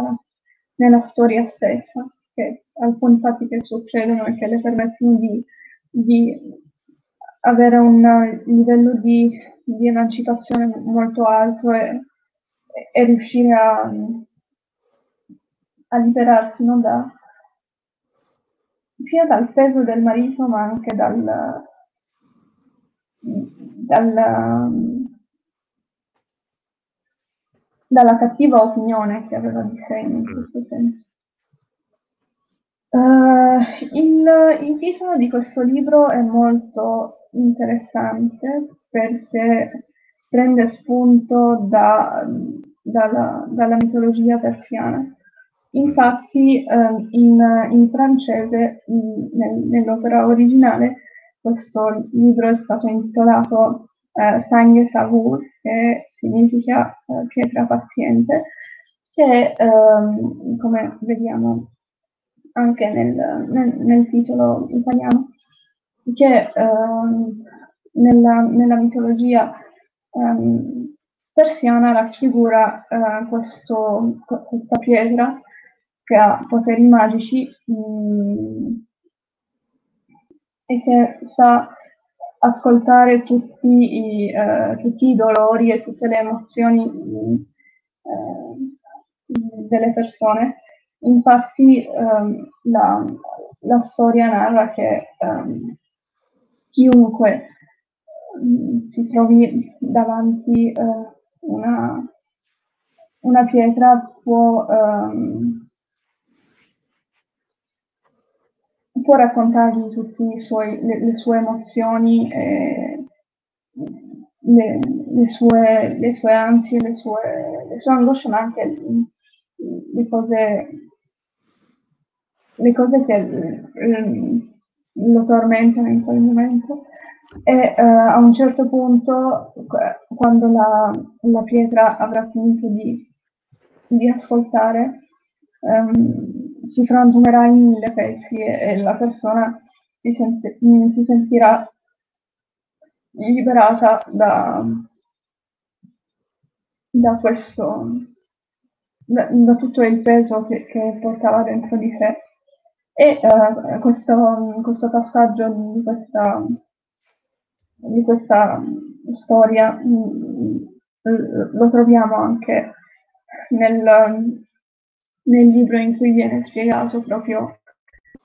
nella storia stessa, che alcuni fatti che succedono e che le permettono di, di avere un livello di, di, emancipazione molto alto e, e riuscire a, a liberarsi no, da, sia dal peso del marito ma anche dal, dal, dalla cattiva opinione che aveva di sé in mm. questo senso. Uh, il, il, titolo di questo libro è molto interessante perché prende spunto da, dalla, dalla, mitologia persiana. Infatti uh, in, in, francese, in, nel, nell'opera originale, questo libro è stato intitolato eh, Sangue Savur, che significa eh, pietra paziente, che ehm, come vediamo anche nel, nel, nel titolo italiano, che ehm, nella, nella, mitologia ehm, persiana raffigura eh, questo, questa pietra che ha poteri magici mh, mm, e che sa ascoltare tutti i, eh, tutti i, dolori e tutte le emozioni eh, delle persone. Infatti ehm, la, la, storia narra che ehm, chiunque mh, si trovi davanti eh, una, una, pietra può ehm, può raccontargli tutte le, le, sue emozioni, eh, le, le, sue, le, sue, ansie, le sue, le sue angosce, ma anche le cose, le cose che eh, lo tormentano in quel momento. E eh, a un certo punto, quando la, la pietra avrà finito di, di ascoltare, um, si frantumerà in mille pezzi e, e la persona si, sente, si, sentirà liberata da, da questo, da, da, tutto il peso che, che, portava dentro di sé. E uh, questo, questo, passaggio di questa, di questa storia mh, mm, lo troviamo anche nel, nel libro in cui viene spiegato proprio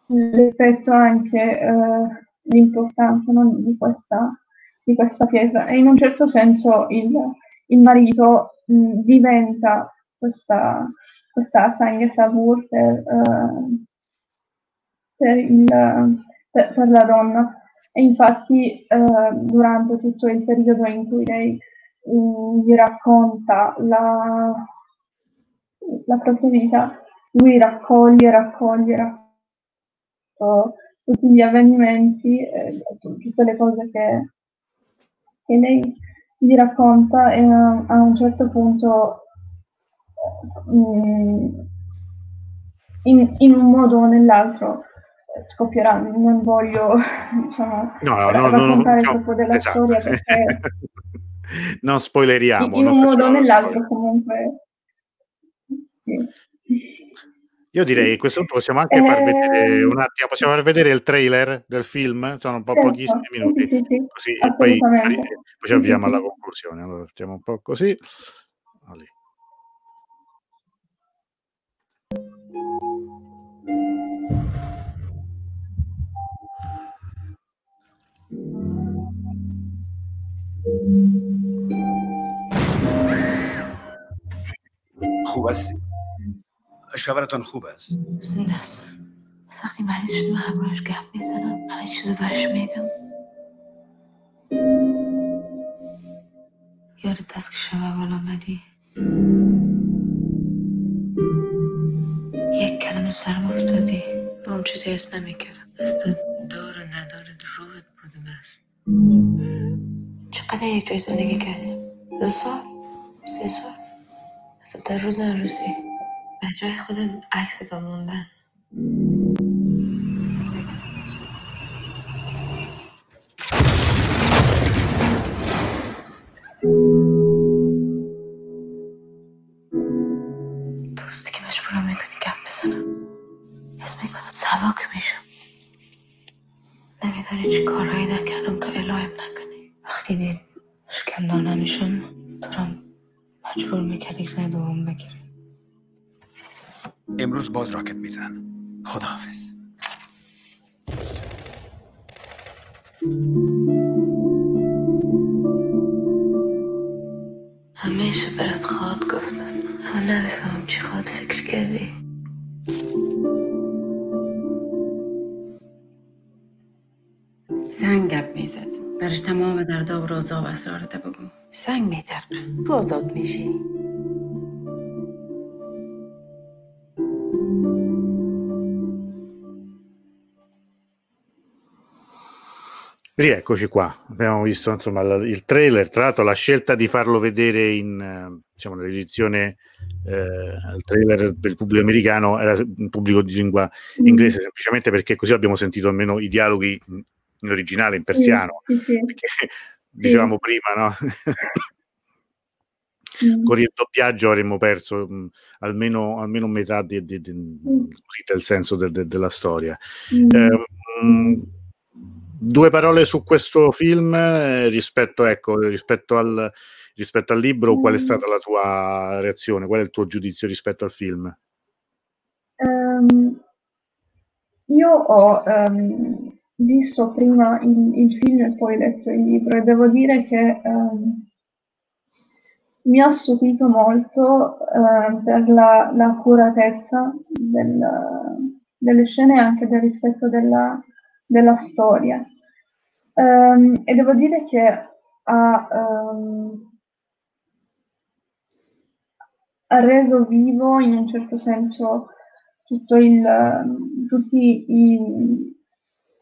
l'effetto anche eh, l'importanza no, di, questa, di, questa, pietra e in un certo senso il, il marito mh, diventa questa, questa Sanghe Savur per, uh, per, il, per, per la donna. E infatti eh, durante tutto il periodo in cui lei mm, gli racconta la, la propria vita, lui raccoglie, raccoglie, raccoglie tutti gli avvenimenti, eh, tutte le cose che, che lei gli racconta e a, a un certo punto mm, in, in, un modo o nell'altro scoppierà, non voglio diciamo, no, no, no, raccontare no, troppo della esatto. storia perché non spoileriamo. in, in un modo o nell'altro comunque sì. Io direi a questo punto possiamo anche far vedere Ehm, un attimo, possiamo far vedere il trailer del film, sono un po' certo, pochissimi sì, minuti, sì, sì, sì, così e poi, assolutamente. poi ci Sì, avviamo sì, alla sì. conclusione. Allora, facciamo un po' così. Allì. خوب هستی شاورتان خوب است؟ زنده است از وقتی مریض شد من همراهش گپ می‌زنم. همه چیزو برش میگم. یادت هست که شب اول آمدی یک کلمه سرم افتادی. با اون چیزی حس نمی‌کردم. دست دار و نداره روحت بود بس چقدر یک جای زندگی کردی؟ دو سال؟ سه سال؟ حتی در روز عروسی به جای خودت عکس موندن. دوستی که مجبورم می‌کنی گپ بزنم. حس می‌کنم سبک میشم. نمیدانی چی کارهایی نکردم تا الهیم نکنی. وقتی دید شکمدار نمیشم تو رو مجبور می‌کرد یک زن دوم بگیری. امروز باز راکت میزن. خداحافظ. همیشه برات خواد گفتم اما نمیفهم چی خواد فکر کردی. سنگ گپ می‌زد. برش تمام دردا و رازا و اسرارت بگو. سنگ میترقه تو آزاد میشی؟ Rieccoci qua, abbiamo visto insomma il trailer, tra l'altro la scelta di farlo vedere in eh, diciamo, nell'edizione eh, il trailer per il pubblico americano era un pubblico di lingua Mm, inglese semplicemente perché così abbiamo sentito almeno i dialoghi in in originale, in persiano, Sì, sì, sì. perché dicevamo prima, no? Mm, con il doppiaggio avremmo perso mh, almeno, almeno metà di- di- di- così del senso del- del- della storia. mm. Eh, mh, due parole su questo film eh, rispetto, ecco, rispetto, al, rispetto al libro, qual è Mm. stata la tua reazione? Qual è il tuo giudizio rispetto al film? Ehm, io ho ehm, visto prima il, il film e poi letto il libro e devo dire che ehm, mi ha stupito molto eh, per la, la accuratezza del- delle scene e anche del rispetto della, della storia. Ehm, e devo dire che ha, ehm, ha reso vivo in un certo senso tutto il, tutti i,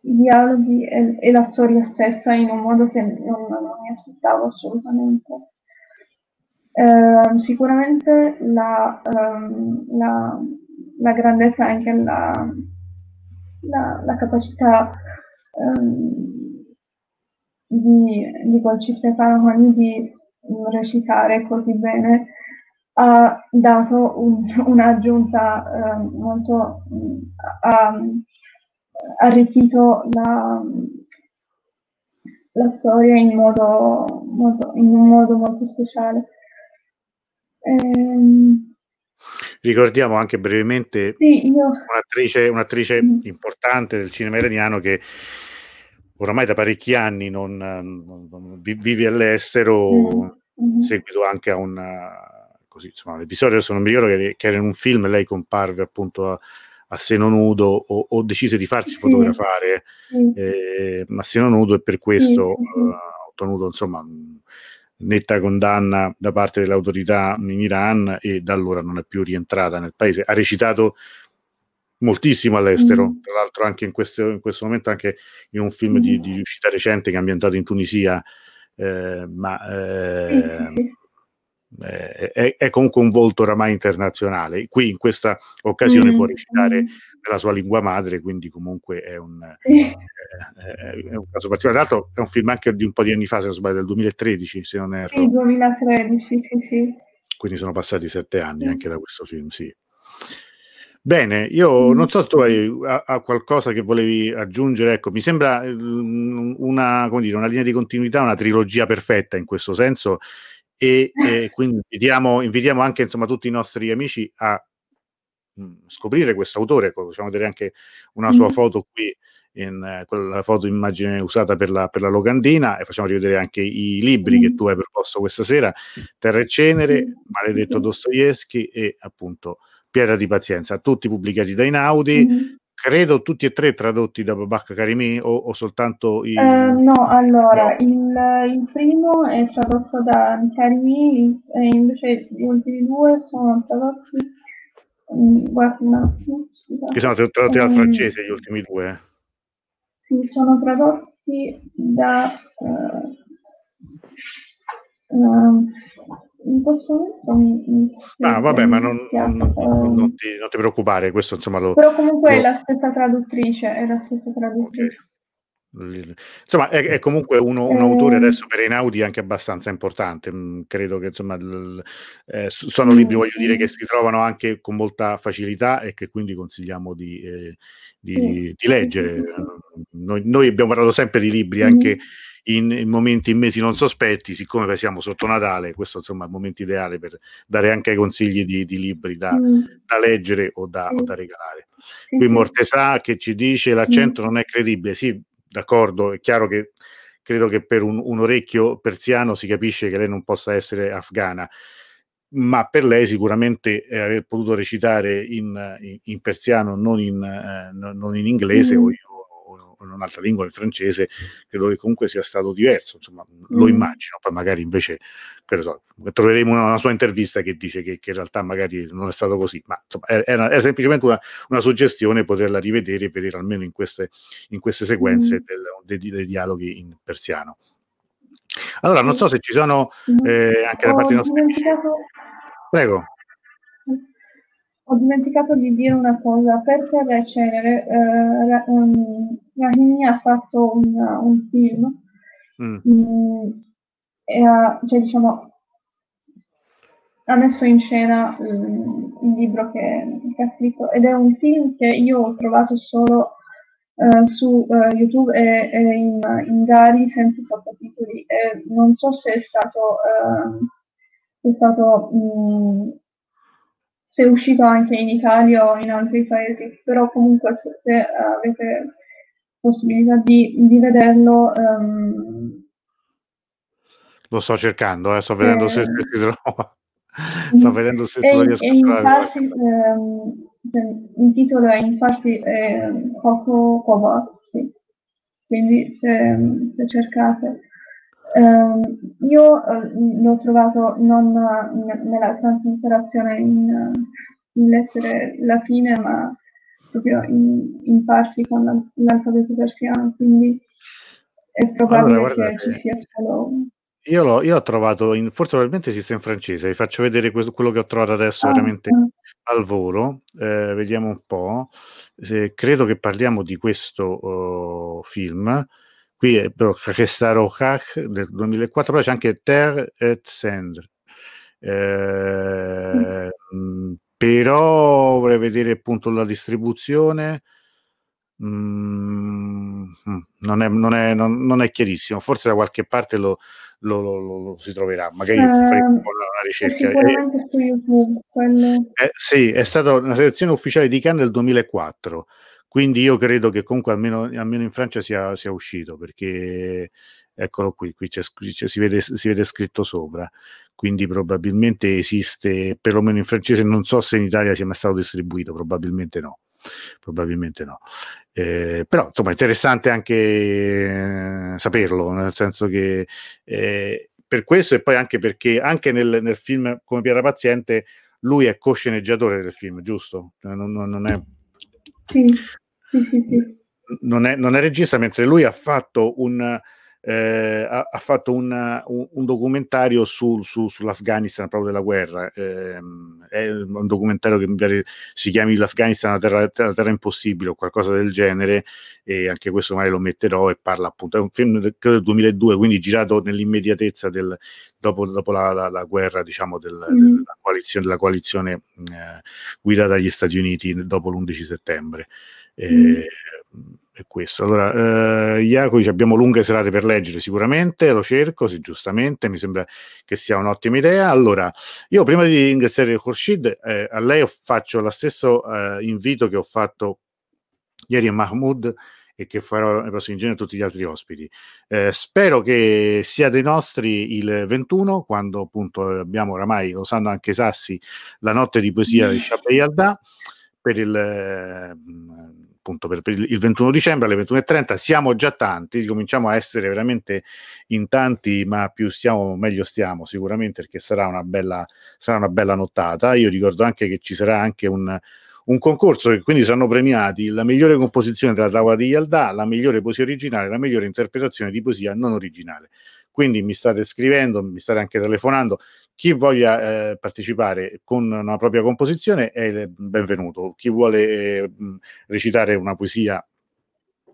i dialoghi e, e la storia stessa in un modo che non, non mi aspettavo assolutamente. Ehm, sicuramente la, ehm, la, la grandezza e anche la, la, la capacità ehm, di, di Golcitte Farahani di recitare così bene ha dato un- un'aggiunta ehm, molto mm, ha ha arricchito la, la storia in modo molto, in un modo molto speciale. Ehm, Ricordiamo anche brevemente sì, io un'attrice, un'attrice Mm. importante del cinema iraniano che oramai da parecchi anni non, non- non- vi- vive all'estero, Mm, in mhm. seguito anche a un, così, insomma, un episodio, adesso non mi ricordo che, che era in un film, lei comparve appunto a- a seno nudo o, o decise di farsi Sì. fotografare Sì. eh, a seno nudo e per questo Sì, sì. eh, ha ottenuto insomma netta condanna da parte delle autorità in Iran e da allora non è più rientrata nel paese. Ha recitato moltissimo all'estero, Mm. tra l'altro anche in questo, in questo momento anche in un film di, Mm. di uscita recente che è ambientato in Tunisia, eh, ma Sì, eh, eh, è, è comunque un volto oramai internazionale. Qui in questa occasione Mm, può recitare mm. nella sua lingua madre, quindi comunque è un, Sì. eh, è un caso particolare. Tra l'altro è un film anche di un po' di anni fa, se non sbaglio, del 2013, se non erro. Sì, 2013, sì, sì. Quindi sono passati sette anni anche da questo film, sì. Bene, io non so se tu hai ha- ha qualcosa che volevi aggiungere, ecco, mi sembra mm, una, come dire, una linea di continuità, una trilogia perfetta in questo senso e, e quindi invitiamo, invitiamo anche insomma tutti i nostri amici a scoprire questo autore, ecco, possiamo vedere anche una sua foto qui, in, eh, quella foto immagine usata per la, per la locandina e facciamo rivedere anche i libri che tu hai proposto questa sera, Terra e Cenere, Maledetto. Dostoevsky e appunto Pietra di Pazienza, tutti pubblicati da Inaudi, Mhm. credo tutti e tre tradotti da Babak Karimi o, o soltanto i... Eh, no, allora, il, il primo è tradotto da Karimi e invece gli ultimi due sono tradotti, mm, guarda che sono tra- tradotti dal Ehm, francese gli ultimi due. Sì, sono tradotti da... eh, ehm, in questo momento mi, mi Ah, vabbè, ma non, non- non- ti, non ti preoccupare, questo insomma lo... però comunque è lo- la stessa traduttrice, è la stessa traduttrice. ok. Insomma, è, è comunque uno- un Ehm, autore adesso per Einaudi anche abbastanza importante. Mm, credo che insomma l- eh, sono libri, voglio dire, che si trovano anche con molta facilità e che quindi consigliamo di, eh, di- di leggere. Noi, noi abbiamo parlato sempre di libri anche in, in momenti, in mesi non sospetti, siccome siamo sotto Natale, questo insomma è il momento ideale per dare anche consigli di, di libri da, da leggere o da, o da regalare. Qui. Mortesà che ci dice l'accento non è credibile. Sì, d'accordo, è chiaro che credo che per un, un orecchio persiano si capisce che lei non possa essere afghana, ma per lei sicuramente eh, aver potuto recitare in, in- in persiano, non in, eh, non- in inglese Mm. o in un'altra lingua, in francese, credo che comunque sia stato diverso, insomma, lo Mm. immagino, poi magari invece so, troveremo una, una sua intervista che dice che, che in realtà magari non è stato così, ma insomma era, era- semplicemente una, una suggestione poterla rivedere e vedere almeno in queste, in queste sequenze Mm. del- dei, dei dialoghi in persiano. Allora, non so se ci sono Mm. eh, anche da parte dei nostri amici. Prego. Ho dimenticato di dire una cosa, per Terra e Cenere, eh, Ra- um, Rahimi ha fatto un, un film, Mm. mm, e ha, cioè diciamo, ha messo in scena mm, il libro che, che ha scritto ed è un film che io ho trovato solo eh, su eh, YouTube e, e in, in Gari senza sottotitoli e non so se è stato, se è stato mm, se è uscito anche in Italia o in altri paesi, però comunque se, se avete possibilità di, di vederlo ehm, Lo sto cercando, eh, sto vedendo se, Eh, se si trova. Sto vedendo se e, lo riesco e infatti ehm, il titolo è infatti ehm, Coco Koba, sì. quindi se, se cercate. Ehm, io eh, l'ho trovato non eh, nella transliterazione in, eh, in lettere latine, ma proprio in, in parsi con l'al- l'alfabeto persiano, quindi è probabile Allora, che guardate, ci sia solo... Io l'ho, io ho trovato, in, forse probabilmente esiste in francese, vi faccio vedere questo- quello che ho trovato adesso Ah, veramente ah, al volo, eh, vediamo un po', Se- credo che parliamo di questo oh, film, qui è però Kestaro Hach del 2004, poi c'è anche Terre et Cendre, Eh, mh, però vorrei vedere appunto la distribuzione, Mm, mm, non, è, non, è, non, non è chiarissimo, forse da qualche parte lo, lo, lo- lo- si troverà, magari faremo Ehm, po' una ricerca. Eh, su YouTube, quello... eh, sì, è stata una selezione ufficiale di Cannes del 2004, quindi io credo che comunque almeno, almeno in Francia sia, sia uscito, perché eccolo qui, qui c'è, c'è- si, vede, si vede scritto sopra, quindi probabilmente esiste, perlomeno in francese, non so se in Italia sia mai stato distribuito, probabilmente no. probabilmente no. Eh, però insomma è interessante anche eh, saperlo, nel senso che eh, per questo e poi anche perché anche nel, nel film come Piera Paziente lui è co-sceneggiatore del film, giusto? Non, non è... Non è, non è regista, mentre lui ha fatto un, eh, ha, ha, fatto una, un, un, documentario su, su, sull'Afghanistan proprio della guerra. Eh, è un documentario che mi pare si chiami L'Afghanistan una terra, una terra, impossibile o qualcosa del genere, e anche questo magari lo metterò e parla appunto. È un film del, credo del 2002, quindi girato nell'immediatezza del, dopo, dopo la, la, la, guerra, diciamo, del, mm. della coalizione, della coalizione eh, guidata dagli Stati Uniti dopo l'11 settembre. Mm è questo. Allora, eh, Iaco abbiamo lunghe serate per leggere sicuramente, lo cerco, sì, giustamente, mi sembra che sia un'ottima idea. Allora, io prima di ringraziare Khurshid, eh, a lei faccio lo stesso eh, invito che ho fatto ieri a Mahmoud e che farò nei prossimi giorni a tutti gli altri ospiti. Eh, spero che sia dei nostri il 21, quando appunto abbiamo oramai, lo sanno anche i Sassi, la notte di poesia di Shabbat Yalda per il eh, appunto per, per, il 21 dicembre alle 21.30 siamo già tanti, cominciamo a essere veramente in tanti, ma più stiamo meglio stiamo sicuramente perché sarà una bella, sarà una bella nottata. Io ricordo anche che ci sarà anche un, un concorso che quindi saranno premiati la migliore composizione della tavola di Yalda, la migliore poesia originale, la migliore interpretazione di poesia non originale. Quindi mi state scrivendo, mi state anche telefonando. Chi voglia eh, partecipare con una propria composizione è benvenuto. Chi vuole eh, recitare una poesia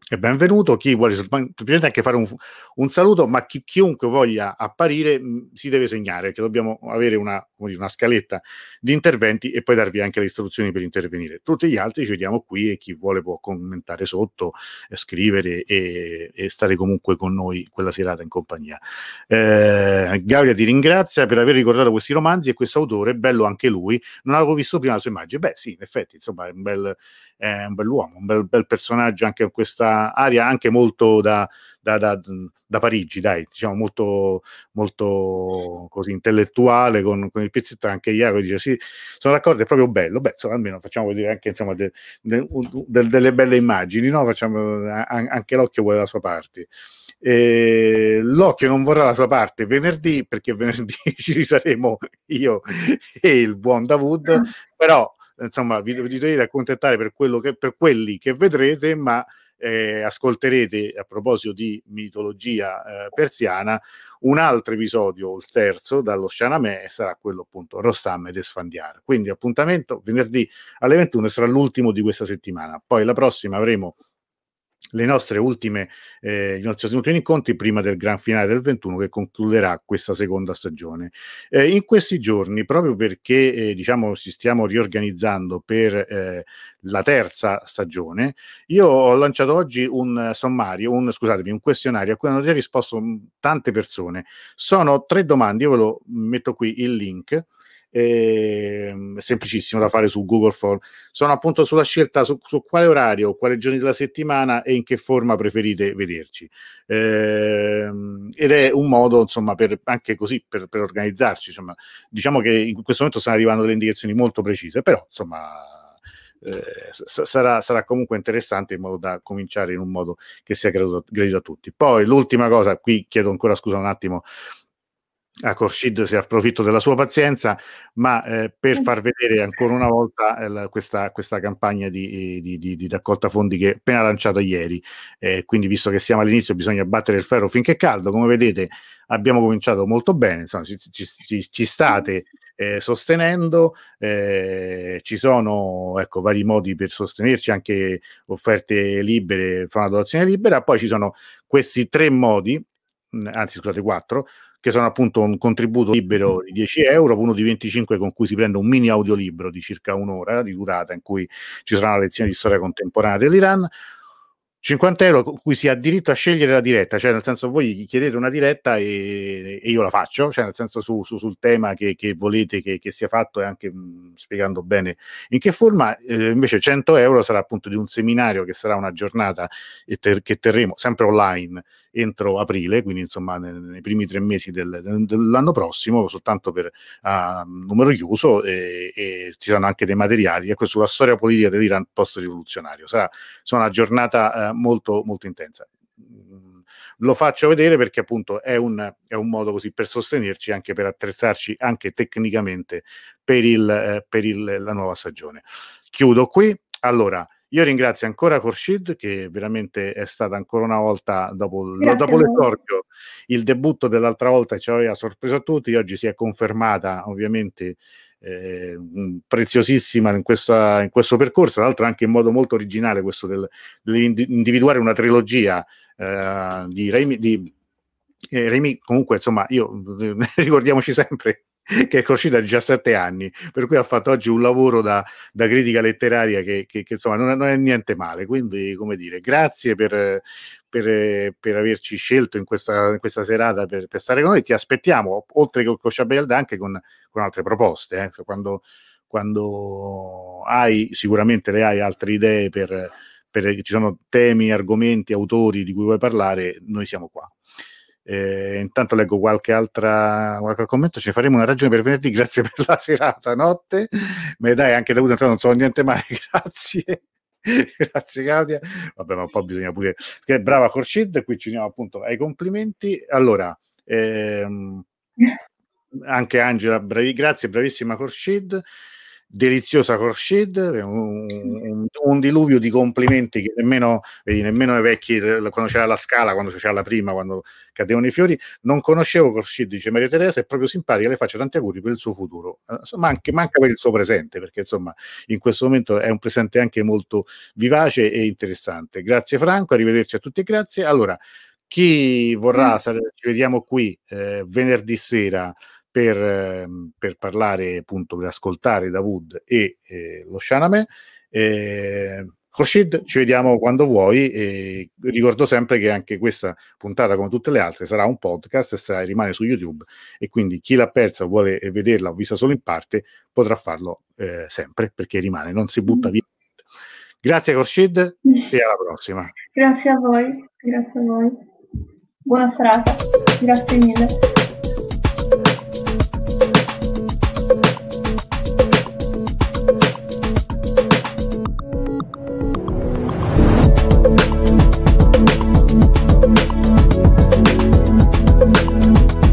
è benvenuto. Chi vuole semplicemente anche fare un, un saluto, ma chi, chiunque voglia apparire si deve segnare, perché dobbiamo avere una, dire, una, scaletta di interventi e poi darvi anche le istruzioni per intervenire. Tutti gli altri ci vediamo qui e chi vuole può commentare sotto, eh, scrivere e, e, stare comunque con noi quella serata in compagnia. Eh, Gauria ti ringrazia per aver ricordato questi romanzi e questo autore, bello anche lui. Non avevo visto prima la sua immagine. Beh, sì, in effetti, insomma, è un bel, è un bell'uomo, un bel, bel personaggio anche in questa area, anche molto da, da, da, da, Parigi, dai, diciamo molto, molto così intellettuale con, con il pezzetto anche Iago dice sì, sono d'accordo, è proprio bello, beh, insomma, almeno facciamo vedere anche insomma, de, de, de, delle belle immagini, no? facciamo, anche l'occhio vuole la sua parte. E l'occhio non vorrà la sua parte venerdì perché venerdì ci risaremo io e il buon Davud, però insomma vi, vi dovete accontentare per, quello che, per quelli che vedrete, ma eh, ascolterete a proposito di mitologia eh, persiana un altro episodio, il terzo, dallo Shanamè, e sarà quello appunto Rostam ed Esfandiar. Quindi appuntamento venerdì alle 21 sarà l'ultimo di questa settimana. Poi la prossima avremo le nostre ultime, eh, i nostri ultimi incontri prima del gran finale del 21 che concluderà questa seconda stagione. Eh, in questi giorni, proprio perché eh, diciamo ci stiamo riorganizzando per eh, la terza stagione, io ho lanciato oggi un sommario, un, scusatemi, un questionario a cui hanno già risposto tante persone. Sono tre domande, io ve lo metto qui il link eh, semplicissimo da fare su Google Form. Sono appunto sulla scelta su, su, quale orario, quale giorni della settimana e in che forma preferite vederci. Eh, ed è un modo, insomma, per, anche così per, per organizzarci. Insomma. Diciamo che in questo momento stanno arrivando delle indicazioni molto precise, però insomma. Eh, sarà, sarà, comunque interessante in modo da cominciare in un modo che sia gradito a tutti. Poi l'ultima cosa, qui chiedo ancora scusa un attimo a Corshid si approfitto della sua pazienza, ma eh, per far vedere ancora una volta eh, questa, questa, campagna di, di, di, di, raccolta fondi che è appena lanciata ieri, eh, quindi visto che siamo all'inizio bisogna battere il ferro finché è caldo, come vedete abbiamo cominciato molto bene, insomma, ci, ci, ci state eh, sostenendo, eh, ci sono ecco, vari modi per sostenerci, anche offerte libere, fa una donazione libera, poi ci sono questi tre modi, anzi scusate quattro, che sono appunto un contributo libero di 10 euro, uno di 25 con cui si prende un mini audiolibro di circa un'ora di durata in cui ci sarà una lezione di storia contemporanea dell'Iran, 50 euro con cui si ha diritto a scegliere la diretta, cioè nel senso voi chiedete una diretta e, e io la faccio, cioè nel senso su, su, sul tema che, che volete che, che, sia fatto e anche mh, spiegando bene in che forma, eh, invece 100 euro sarà appunto di un seminario che sarà una giornata ter- che terremo sempre online entro aprile, quindi insomma nei, nei primi tre mesi del, del, dell'anno prossimo, soltanto per uh, numero chiuso e, e, ci saranno anche dei materiali. Ecco, sulla storia politica dell'Iran post-rivoluzionario. Sarà una giornata uh, molto, molto intensa lo faccio vedere perché appunto è un, è un, modo così per sostenerci, anche per attrezzarci anche tecnicamente per, il, eh, per il, la nuova stagione. Chiudo qui. Allora, io ringrazio ancora Khorshid che veramente è stata ancora una volta dopo, dopo l'esordio, il debutto dell'altra volta ci aveva sorpreso a tutti, oggi si è confermata ovviamente eh, preziosissima in, questa, in, questo percorso, tra l'altro anche in modo molto originale questo del, dell'individuare una trilogia eh, di Raimi, di, eh, Raimi, comunque insomma io ricordiamoci sempre che è uscito a 17 anni, per cui ha fatto oggi un lavoro da, da critica letteraria che, che, che insomma non è, non è, niente male. Quindi, come dire, grazie per, per, per averci scelto in questa, in questa serata per, per, stare con noi. Ti aspettiamo, oltre che con Shabelda, anche con, con altre proposte. Eh. Cioè, quando, quando hai, sicuramente le hai altre idee per, per, ci sono temi, argomenti, autori di cui vuoi parlare, noi siamo qua. Eh, intanto leggo qualche altra qualche commento. Ci faremo una ragione per venerdì. Grazie per la serata, notte. Me dai anche da entrato, non so niente mai. Grazie. Grazie Claudia. Vabbè, ma un po' bisogna pure. Brava Corcid, qui ci andiamo appunto ai complimenti. Allora, ehm, anche Angela, bravi, grazie, bravissima Corcid deliziosa Khorshid, un, un, un, diluvio di complimenti che nemmeno, vedi, nemmeno i vecchi, quando c'era la scala, quando c'era la prima, quando cadevano i fiori, non conoscevo Khorshid, dice Maria Teresa, è proprio simpatica, le faccio tanti auguri per il suo futuro, eh, manca, manca per il suo presente, perché insomma in questo momento è un presente anche molto vivace e interessante. Grazie Franco, arrivederci a tutti e grazie. Allora, chi vorrà, mm. ci vediamo qui eh, venerdì sera per, ehm, per, parlare, appunto, per ascoltare Davud e eh, lo Shaname. Eh, Khorshid, ci vediamo quando vuoi e ricordo sempre che anche questa puntata, come tutte le altre, sarà un podcast e sarà, rimane su YouTube e quindi chi l'ha persa o vuole vederla o vista solo in parte potrà farlo eh, sempre perché rimane, non si butta via. Grazie Khorshid e alla prossima. Grazie a voi, grazie a voi. Buona serata, grazie mille.